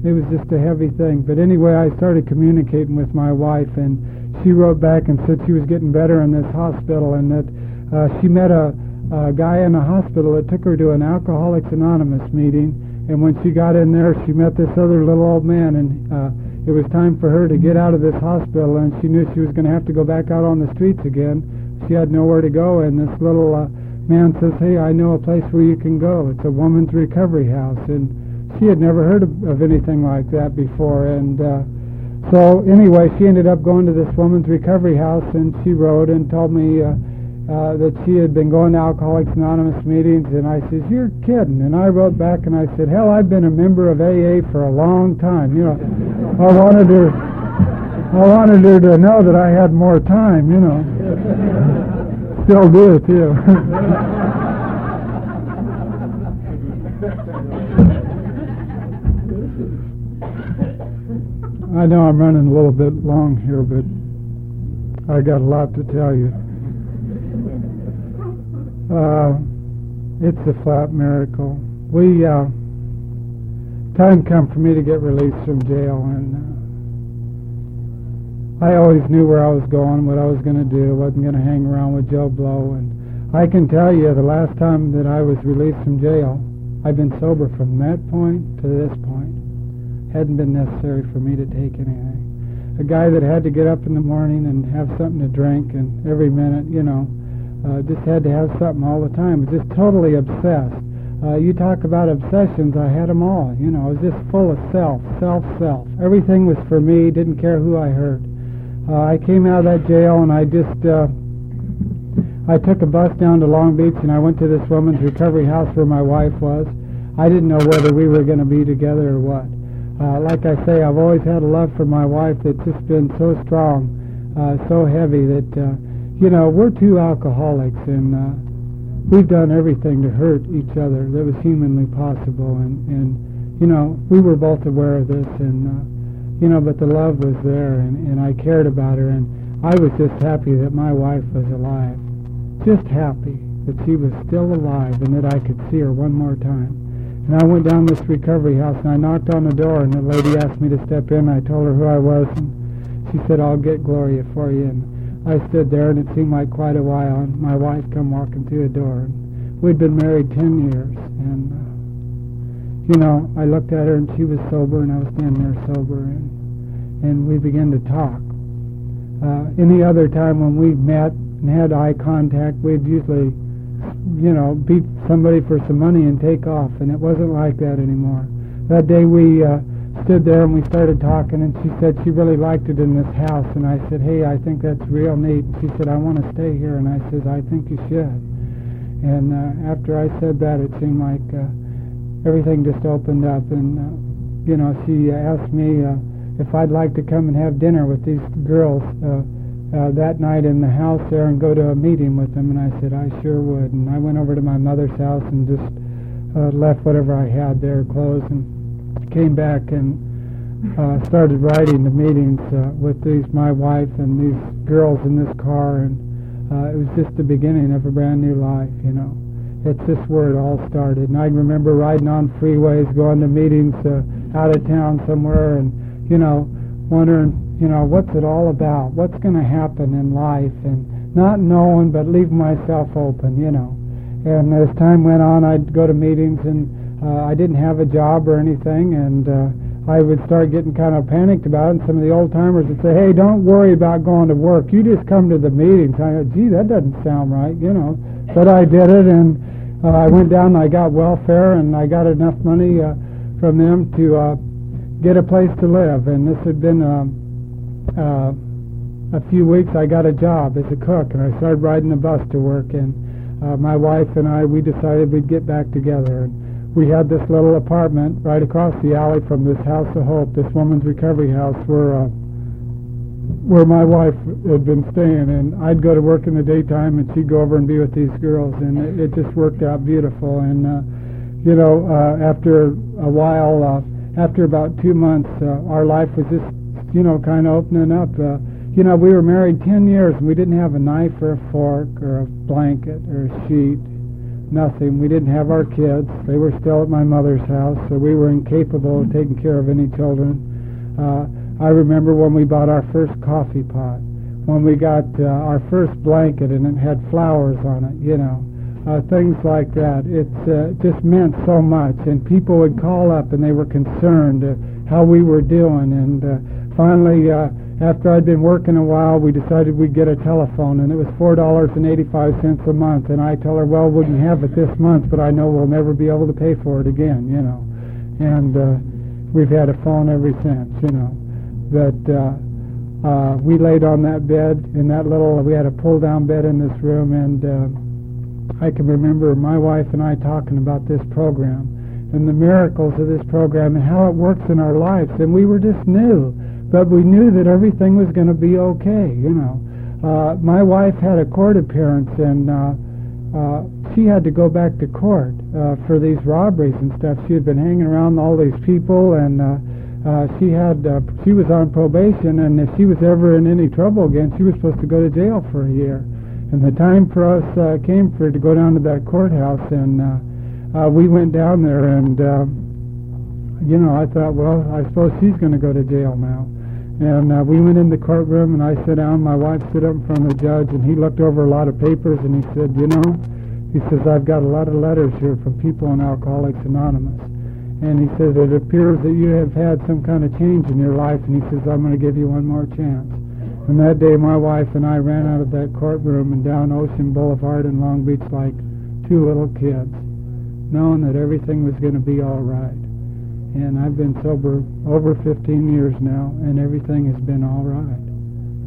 it was just a heavy thing. But anyway, I started communicating with my wife, and she wrote back and said she was getting better in this hospital, and that uh, she met a, a guy in a hospital that took her to an Alcoholics Anonymous meeting and when she got in there, she met this other little old man, and uh, it was time for her to get out of this hospital, and she knew she was going to have to go back out on the streets again. She had nowhere to go, and this little uh, man says, "Hey, I know a place where you can go. It's a woman's recovery house." And she had never heard of, of anything like that before, and uh, so anyway, she ended up going to this woman's recovery house, and she wrote and told me. Uh, uh, that she had been going to Alcoholics Anonymous meetings, and I says, "You're kidding!" And I wrote back and I said, "Hell, I've been a member of AA for a long time. You know, I wanted her, I wanted her to know that I had more time. You know, still do too." I know I'm running a little bit long here, but I got a lot to tell you. Uh, it's a flat miracle. We uh, time come for me to get released from jail, and uh, I always knew where I was going, what I was going to do. wasn't going to hang around with Joe Blow. And I can tell you, the last time that I was released from jail, I've been sober from that point to this point. Hadn't been necessary for me to take anything. A guy that had to get up in the morning and have something to drink, and every minute, you know uh, just had to have something all the time. Was just totally obsessed. Uh, you talk about obsessions, I had them all. You know, I was just full of self, self, self. Everything was for me. Didn't care who I hurt. Uh, I came out of that jail and I just uh, I took a bus down to Long Beach and I went to this woman's recovery house where my wife was. I didn't know whether we were going to be together or what. Uh, like I say, I've always had a love for my wife that's just been so strong, uh, so heavy that uh, you know, we're two alcoholics, and uh, we've done everything to hurt each other that was humanly possible, and and you know, we were both aware of this, and uh, you know, but the love was there, and and I cared about her, and I was just happy that my wife was alive, just happy that she was still alive, and that I could see her one more time. And I went down this recovery house and I knocked on the door and the lady asked me to step in. I told her who I was and she said, I'll get Gloria for you. And I stood there, and it seemed like quite a while, and my wife come walking through the door. And we'd been married ten years, and uh, you know, I looked at her, and she was sober, and I was standing there sober, and and we began to talk. Uh, any other time when we met and had eye contact, we'd usually, you know, beat somebody for some money and take off, and it wasn't like that anymore. That day we. Uh, stood there and we started talking and she said she really liked it in this house and I said, hey, I think that's real neat. She said, I want to stay here and I said, I think you should. And uh, after I said that, it seemed like uh, everything just opened up and, uh, you know, she asked me uh, if I'd like to come and have dinner with these girls uh, uh, that night in the house there and go to a meeting with them. And I said, I sure would. And I went over to my mother's house and just uh, left whatever I had there, clothes, and came back and uh, started writing the meetings uh, with these my wife and these girls in this car, and uh, it was just the beginning of a brand new life, you know. It's just where it all started. And I remember riding on freeways, going to meetings uh, out of town somewhere, and you know, wondering, you know, what's it all about? What's going to happen in life? And not knowing, but leaving myself open, you know. And as time went on, I'd go to meetings, and uh, I didn't have a job or anything, and uh, I would start getting kind of panicked about it. And some of the old timers would say, "Hey, don't worry about going to work. You just come to the meetings." I go, "Gee, that doesn't sound right," you know. But I did it, and uh, I went down. and I got welfare, and I got enough money uh, from them to uh, get a place to live. And this had been uh, uh, a few weeks. I got a job as a cook, and I started riding the bus to work. And uh, my wife and I, we decided we'd get back together. And we had this little apartment right across the alley from this House of Hope, this woman's recovery house, where uh, where my wife had been staying. And I'd go to work in the daytime, and she'd go over and be with these girls, and it, it just worked out beautiful. And uh, you know, uh, after a while, uh, after about two months, uh, our life was just you know kind of opening up. Uh, you know, we were married ten years, and we didn't have a knife or a fork or a blanket or a sheet nothing. We didn't have our kids. They were still at my mother's house, so we were incapable of taking care of any children. Uh, I remember when we bought our first coffee pot, when we got uh, our first blanket and it had flowers on it, you know, uh, things like that. It uh, just meant so much, and people would call up and they were concerned uh, how we were doing, and uh, finally. Uh, after I'd been working a while, we decided we'd get a telephone, and it was four dollars and eighty-five cents a month. And I tell her, well, we can have it this month, but I know we'll never be able to pay for it again, you know. And uh, we've had a phone ever since, you know. But uh, uh, we laid on that bed in that little. We had a pull-down bed in this room, and uh, I can remember my wife and I talking about this program and the miracles of this program and how it works in our lives. And we were just new but we knew that everything was going to be okay. You know, uh, my wife had a court appearance, and uh, uh, she had to go back to court uh, for these robberies and stuff. She had been hanging around all these people, and uh, uh, she had uh, she was on probation, and if she was ever in any trouble again, she was supposed to go to jail for a year. And the time for us uh, came for to go down to that courthouse, and uh, uh, we went down there, and uh, you know, I thought, well, I suppose she's going to go to jail now. And uh, we went in the courtroom, and I sat down. My wife stood up in front of the judge, and he looked over a lot of papers, and he said, you know, he says, I've got a lot of letters here from people in Alcoholics Anonymous. And he says, it appears that you have had some kind of change in your life, and he says, I'm going to give you one more chance. And that day, my wife and I ran out of that courtroom and down Ocean Boulevard in Long Beach like two little kids, knowing that everything was going to be all right and I've been sober over 15 years now, and everything has been all right.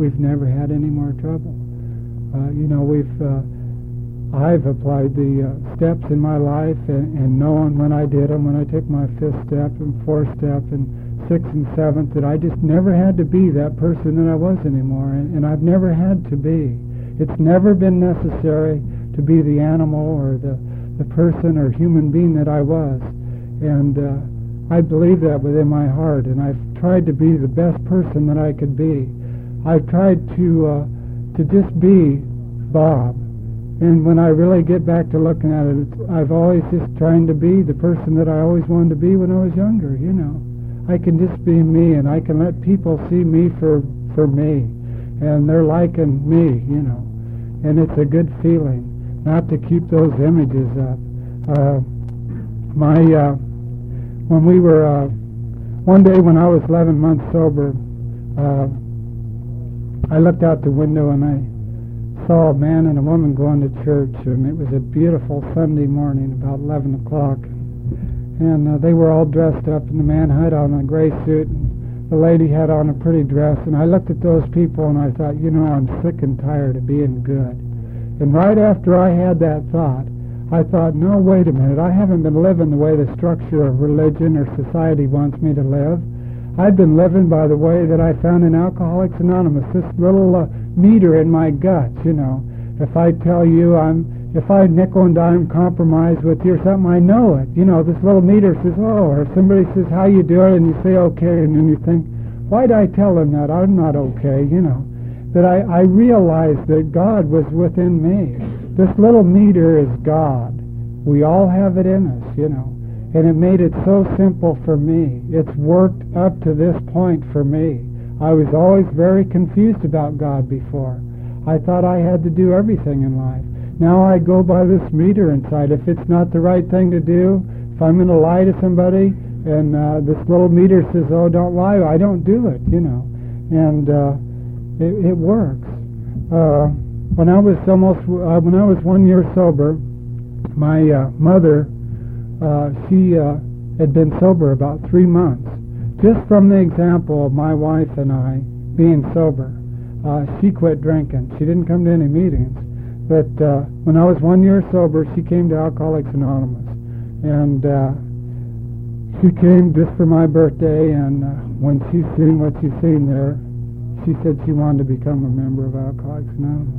We've never had any more trouble. Uh, you know, we've uh, I've applied the uh, steps in my life, and, and knowing when I did them, when I took my fifth step and fourth step and sixth and seventh, that I just never had to be that person that I was anymore, and, and I've never had to be. It's never been necessary to be the animal or the the person or human being that I was, and uh, I believe that within my heart, and I've tried to be the best person that I could be. I've tried to uh, to just be Bob, and when I really get back to looking at it, I've always just trying to be the person that I always wanted to be when I was younger. You know, I can just be me, and I can let people see me for for me, and they're liking me. You know, and it's a good feeling not to keep those images up. Uh, my uh, when we were uh, one day when I was 11 months sober, uh, I looked out the window and I saw a man and a woman going to church, and it was a beautiful Sunday morning, about 11 o'clock. And uh, they were all dressed up, and the man had on a gray suit, and the lady had on a pretty dress. And I looked at those people, and I thought, you know, I'm sick and tired of being good. And right after I had that thought, I thought, no, wait a minute. I haven't been living the way the structure of religion or society wants me to live. I've been living by the way that I found in Alcoholics Anonymous, this little uh, meter in my gut, you know. If I tell you I'm, if I nickel and dime compromise with you or something, I know it. You know, this little meter says, oh, or somebody says, how you doing, and you say, okay, and then you think, why'd I tell them that? I'm not okay, you know. That I, I realized that God was within me. This little meter is God. We all have it in us, you know and it made it so simple for me. It's worked up to this point for me. I was always very confused about God before. I thought I had to do everything in life. Now I go by this meter inside. If it's not the right thing to do, if I'm going to lie to somebody, and uh, this little meter says, "Oh, don't lie," I don't do it. You know, and uh, it, it works. Uh, when I was almost uh, when I was one year sober, my uh, mother uh, she uh, had been sober about three months. Just from the example of my wife and I being sober, uh, she quit drinking. She didn't come to any meetings. But when I was one year sober, she came to Alcoholics Anonymous. And she came just for my birthday, and when she seen what she seen there, she said she wanted to become a member of Alcoholics Anonymous.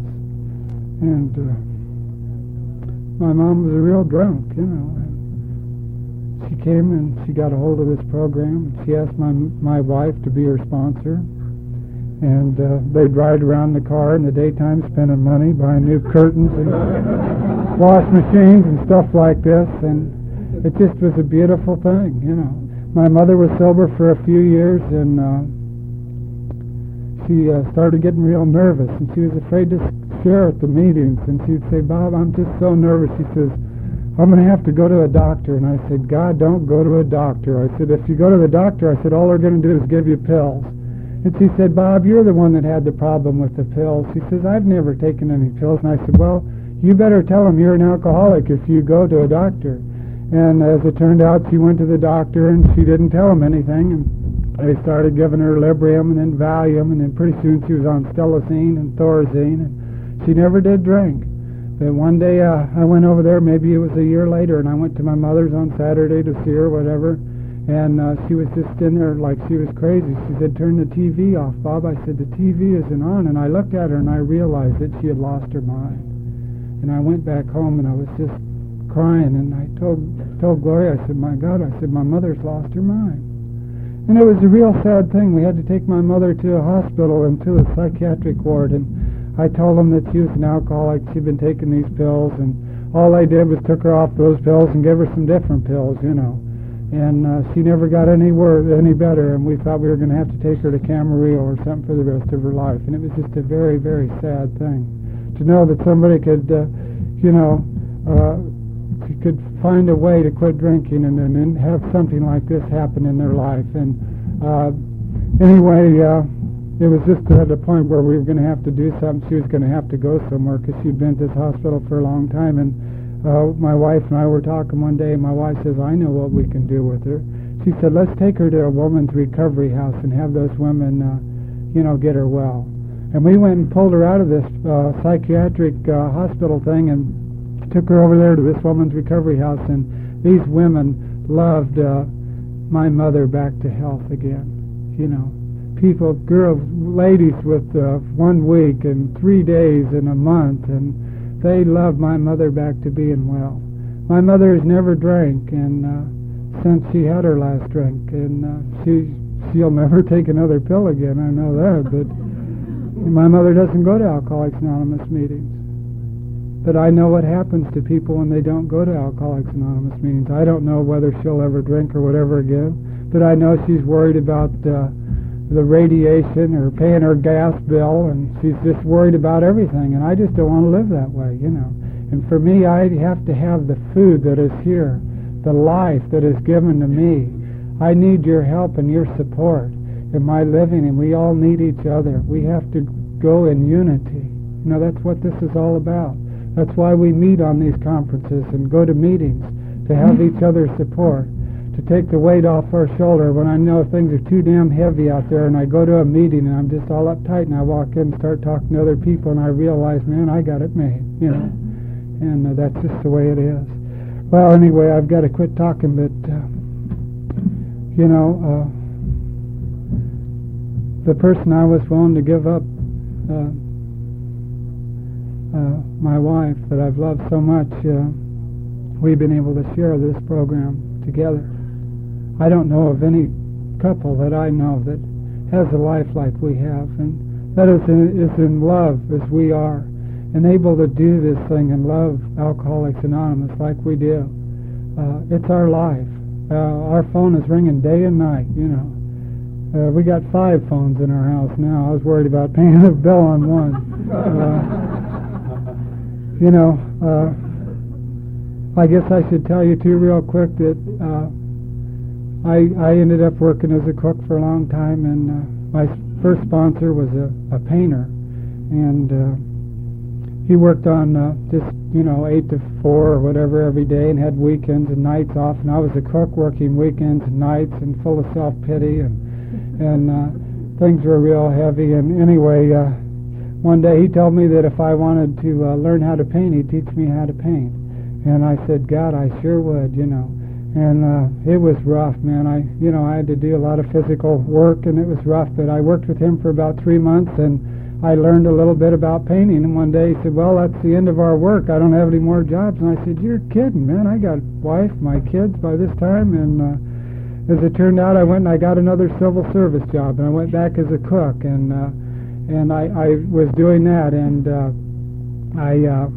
And uh, my mom was a real drunk, you know she came and she got a hold of this program. She asked my my wife to be her sponsor, and uh, they'd ride around the car in the daytime spending money buying new curtains and wash machines and stuff like this, and it just was a beautiful thing, you know. My mother was sober for a few years, and uh, she uh, started getting real nervous, and she was afraid to share at the meetings. And she'd say, "Bob, I'm just so nervous." She says I'm going to have to go to a doctor. And I said, God, don't go to a doctor. I said, if you go to the doctor, I said, all they're going to do is give you pills. And she said, Bob, you're the one that had the problem with the pills. She says, I've never taken any pills. And I said, well, you better tell them you're an alcoholic if you go to a doctor. And as it turned out, she went to the doctor and she didn't tell him anything. And they started giving her Librium and then Valium. And then pretty soon she was on Stelazine and Thorazine. And she never did drink. But one day uh, I went over there, maybe it was a year later, and I went to my mother's on Saturday to see her, whatever. And uh, she was just in there like she was crazy. She said, turn the TV off, Bob. I said, the TV isn't on. And I looked at her and I realized that she had lost her mind. And I went back home and I was just crying. And I told, told Gloria, I said, my God, I said, my mother's lost her mind. And it was a real sad thing. We had to take my mother to a hospital and to a psychiatric ward. And I told them that she was an alcoholic. She'd been taking these pills, and all I did was took her off those pills and gave her some different pills, you know. And uh, she never got any wor- any better, and we thought we were going to have to take her to Camarillo or something for the rest of her life. And it was just a very, very sad thing to know that somebody could, uh, you know, uh, could find a way to quit drinking and then have something like this happen in their life. And uh, anyway. Uh, it was just at a point where we were going to have to do something. She was going to have to go somewhere because she'd been at this hospital for a long time. And uh, my wife and I were talking one day, and my wife says, I know what we can do with her. She said, let's take her to a woman's recovery house and have those women, uh, you know, get her well. And we went and pulled her out of this uh, psychiatric uh, hospital thing and took her over there to this woman's recovery house. And these women loved uh, my mother back to health again, you know people, girls, ladies with uh, one week and three days and a month, and they loved my mother back to being well. My mother has never drank, and uh, since she had her last drink, and uh, she she'll never take another pill again. I know that, but my mother doesn't go to Alcoholics Anonymous meetings. But I know what happens to people when they don't go to Alcoholics Anonymous meetings. I don't know whether she'll ever drink or whatever again, but I know she's worried about. Uh, the radiation or paying her gas bill, and she's just worried about everything. And I just don't want to live that way, you know. And for me, I have to have the food that is here, the life that is given to me. I need your help and your support in my living, and we all need each other. We have to go in unity. You know, that's what this is all about. That's why we meet on these conferences and go to meetings to have mm-hmm. each other's support to take the weight off our shoulder when I know things are too damn heavy out there and I go to a meeting and I'm just all uptight and I walk in and start talking to other people and I realize, man, I got it made, you know. And uh, that's just the way it is. Well, anyway, I've got to quit talking, but, uh, you know, uh, the person I was willing to give up uh, uh, my wife that I've loved so much, uh, we've been able to share this program together. I don't know of any couple that I know that has a life like we have, and that is in, is in love as we are, and able to do this thing and love Alcoholics Anonymous like we do. Uh, it's our life. Uh, our phone is ringing day and night, you know. Uh, we got five phones in our house now. I was worried about paying a bill on one. Uh, you know, uh, I guess I should tell you too, real quick, that uh, I I ended up working as a cook for a long time, and uh, my first sponsor was a, a painter, and uh, he worked on uh, just you know eight to four or whatever every day, and had weekends and nights off, and I was a cook working weekends and nights, and full of self pity, and and uh, things were real heavy. And anyway. Uh, one day he told me that if I wanted to uh, learn how to paint, he'd teach me how to paint. And I said, God, I sure would, you know. And uh, it was rough, man. I, you know, I had to do a lot of physical work, and it was rough. But I worked with him for about three months, and I learned a little bit about painting. And one day he said, "Well, that's the end of our work. I don't have any more jobs." And I said, "You're kidding, man. I got wife, my kids by this time." And uh, as it turned out, I went and I got another civil service job, and I went back as a cook, and. Uh, and I, I was doing that, and uh, I uh,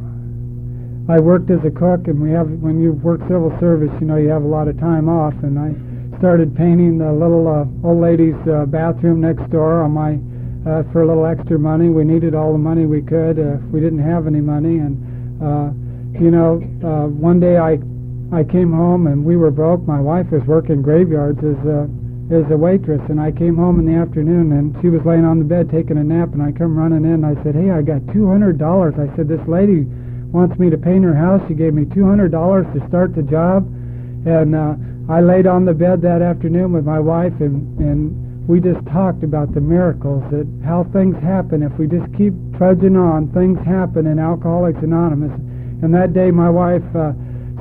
I worked as a cook, and we have when you work civil service, you know, you have a lot of time off, and I started painting the little uh, old lady's uh, bathroom next door on my uh, for a little extra money. We needed all the money we could. Uh, we didn't have any money, and uh, you know, uh, one day I I came home and we were broke. My wife was working graveyards as a as a waitress, and I came home in the afternoon, and she was laying on the bed taking a nap, and I come running in, and I said, hey, I got $200. I said, this lady wants me to paint her house. She gave me $200 to start the job, and uh, I laid on the bed that afternoon with my wife, and, and we just talked about the miracles, that how things happen if we just keep trudging on. Things happen in Alcoholics Anonymous. And that day, my wife... Uh,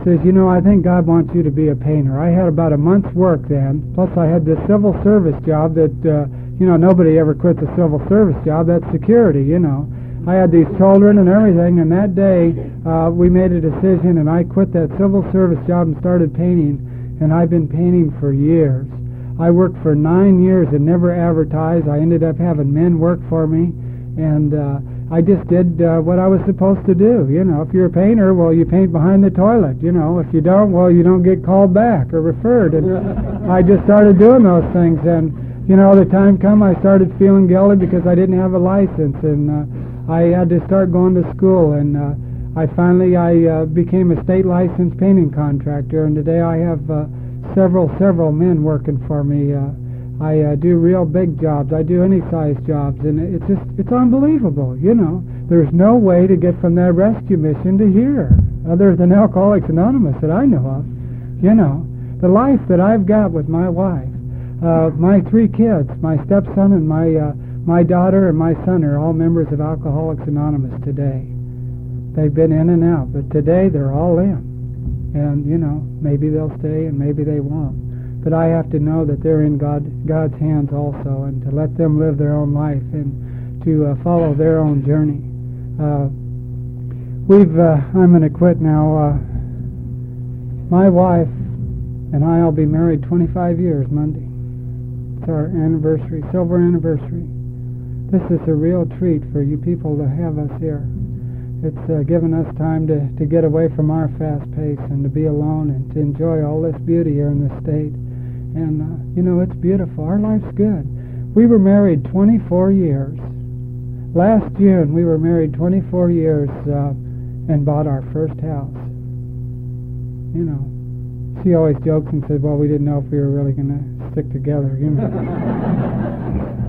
says, you know, I think God wants you to be a painter. I had about a month's work then, plus I had this civil service job that, uh, you know, nobody ever quits a civil service job. That's security, you know. I had these children and everything, and that day uh, we made a decision, and I quit that civil service job and started painting, and I've been painting for years. I worked for nine years and never advertised. I ended up having men work for me, and uh, I just did uh, what I was supposed to do. You know, if you're a painter, well, you paint behind the toilet. You know, if you don't, well, you don't get called back or referred. And I just started doing those things. And you know, the time come, I started feeling guilty because I didn't have a license, and uh, I had to start going to school. And uh, I finally I uh, became a state licensed painting contractor, and today I have uh, several several men working for me. Uh, I uh, do real big jobs. I do any size jobs, and it's just it's unbelievable. You know, there's no way to get from that rescue mission to here, other than Alcoholics Anonymous that I know of. You know, the life that I've got with my wife, uh, my three kids, my stepson and my uh, my daughter and my son are all members of Alcoholics Anonymous today. They've been in and out, but today they're all in. And you know, maybe they'll stay and maybe they won't but I have to know that they're in God God's hands also, and to let them live their own life and to uh, follow their own journey. Uh, we've uh, I'm going to quit now. Uh, my wife and I will be married 25 years Monday. It's our anniversary, silver anniversary. This is a real treat for you people to have us here. It's uh, given us time to, to get away from our fast pace and to be alone and to enjoy all this beauty here in the state. And, uh, you know, it's beautiful. Our life's good. We were married 24 years. Last June, we were married 24 years uh, and bought our first house. You know, she always jokes and says, well, we didn't know if we were really going to stick together, you know.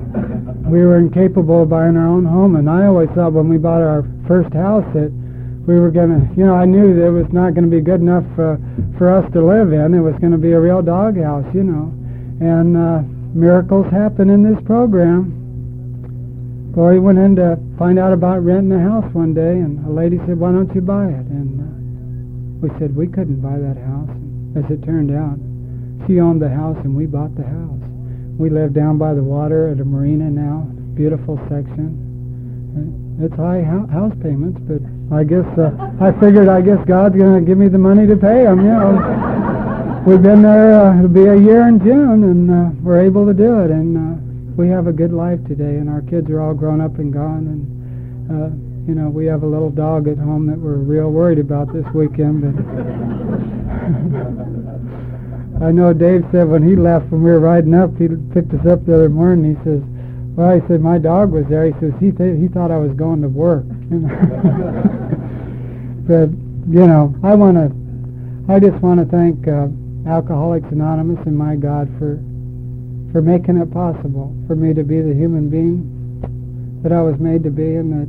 we were incapable of buying our own home, and I always thought when we bought our first house that we were going to, you know, I knew that it was not going to be good enough uh, for us to live in. It was going to be a real doghouse, you know. And uh, miracles happen in this program. Gloria went in to find out about renting a house one day, and a lady said, why don't you buy it? And uh, we said, we couldn't buy that house. As it turned out, she owned the house, and we bought the house. We live down by the water at a marina now. Beautiful section. It's high house payments, but I guess uh, I figured I guess God's going to give me the money to pay them. You know, we've been there. Uh, it'll be a year in June, and uh, we're able to do it. And uh, we have a good life today, and our kids are all grown up and gone. And uh, you know, we have a little dog at home that we're real worried about this weekend. But I know Dave said when he left when we were riding up, he picked us up the other morning. He says well, he said my dog was there. He says he th- he thought I was going to work. but you know, I want to. I just want to thank uh, Alcoholics Anonymous and my God for for making it possible for me to be the human being that I was made to be, and that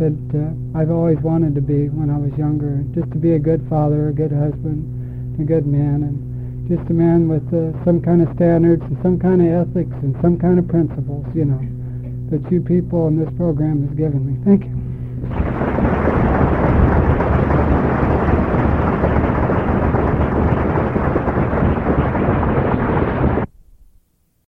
that uh, I've always wanted to be when I was younger. Just to be a good father, a good husband, a good man, and just a man with uh, some kind of standards and some kind of ethics and some kind of principles, you know, that you people in this program has given me. Thank you.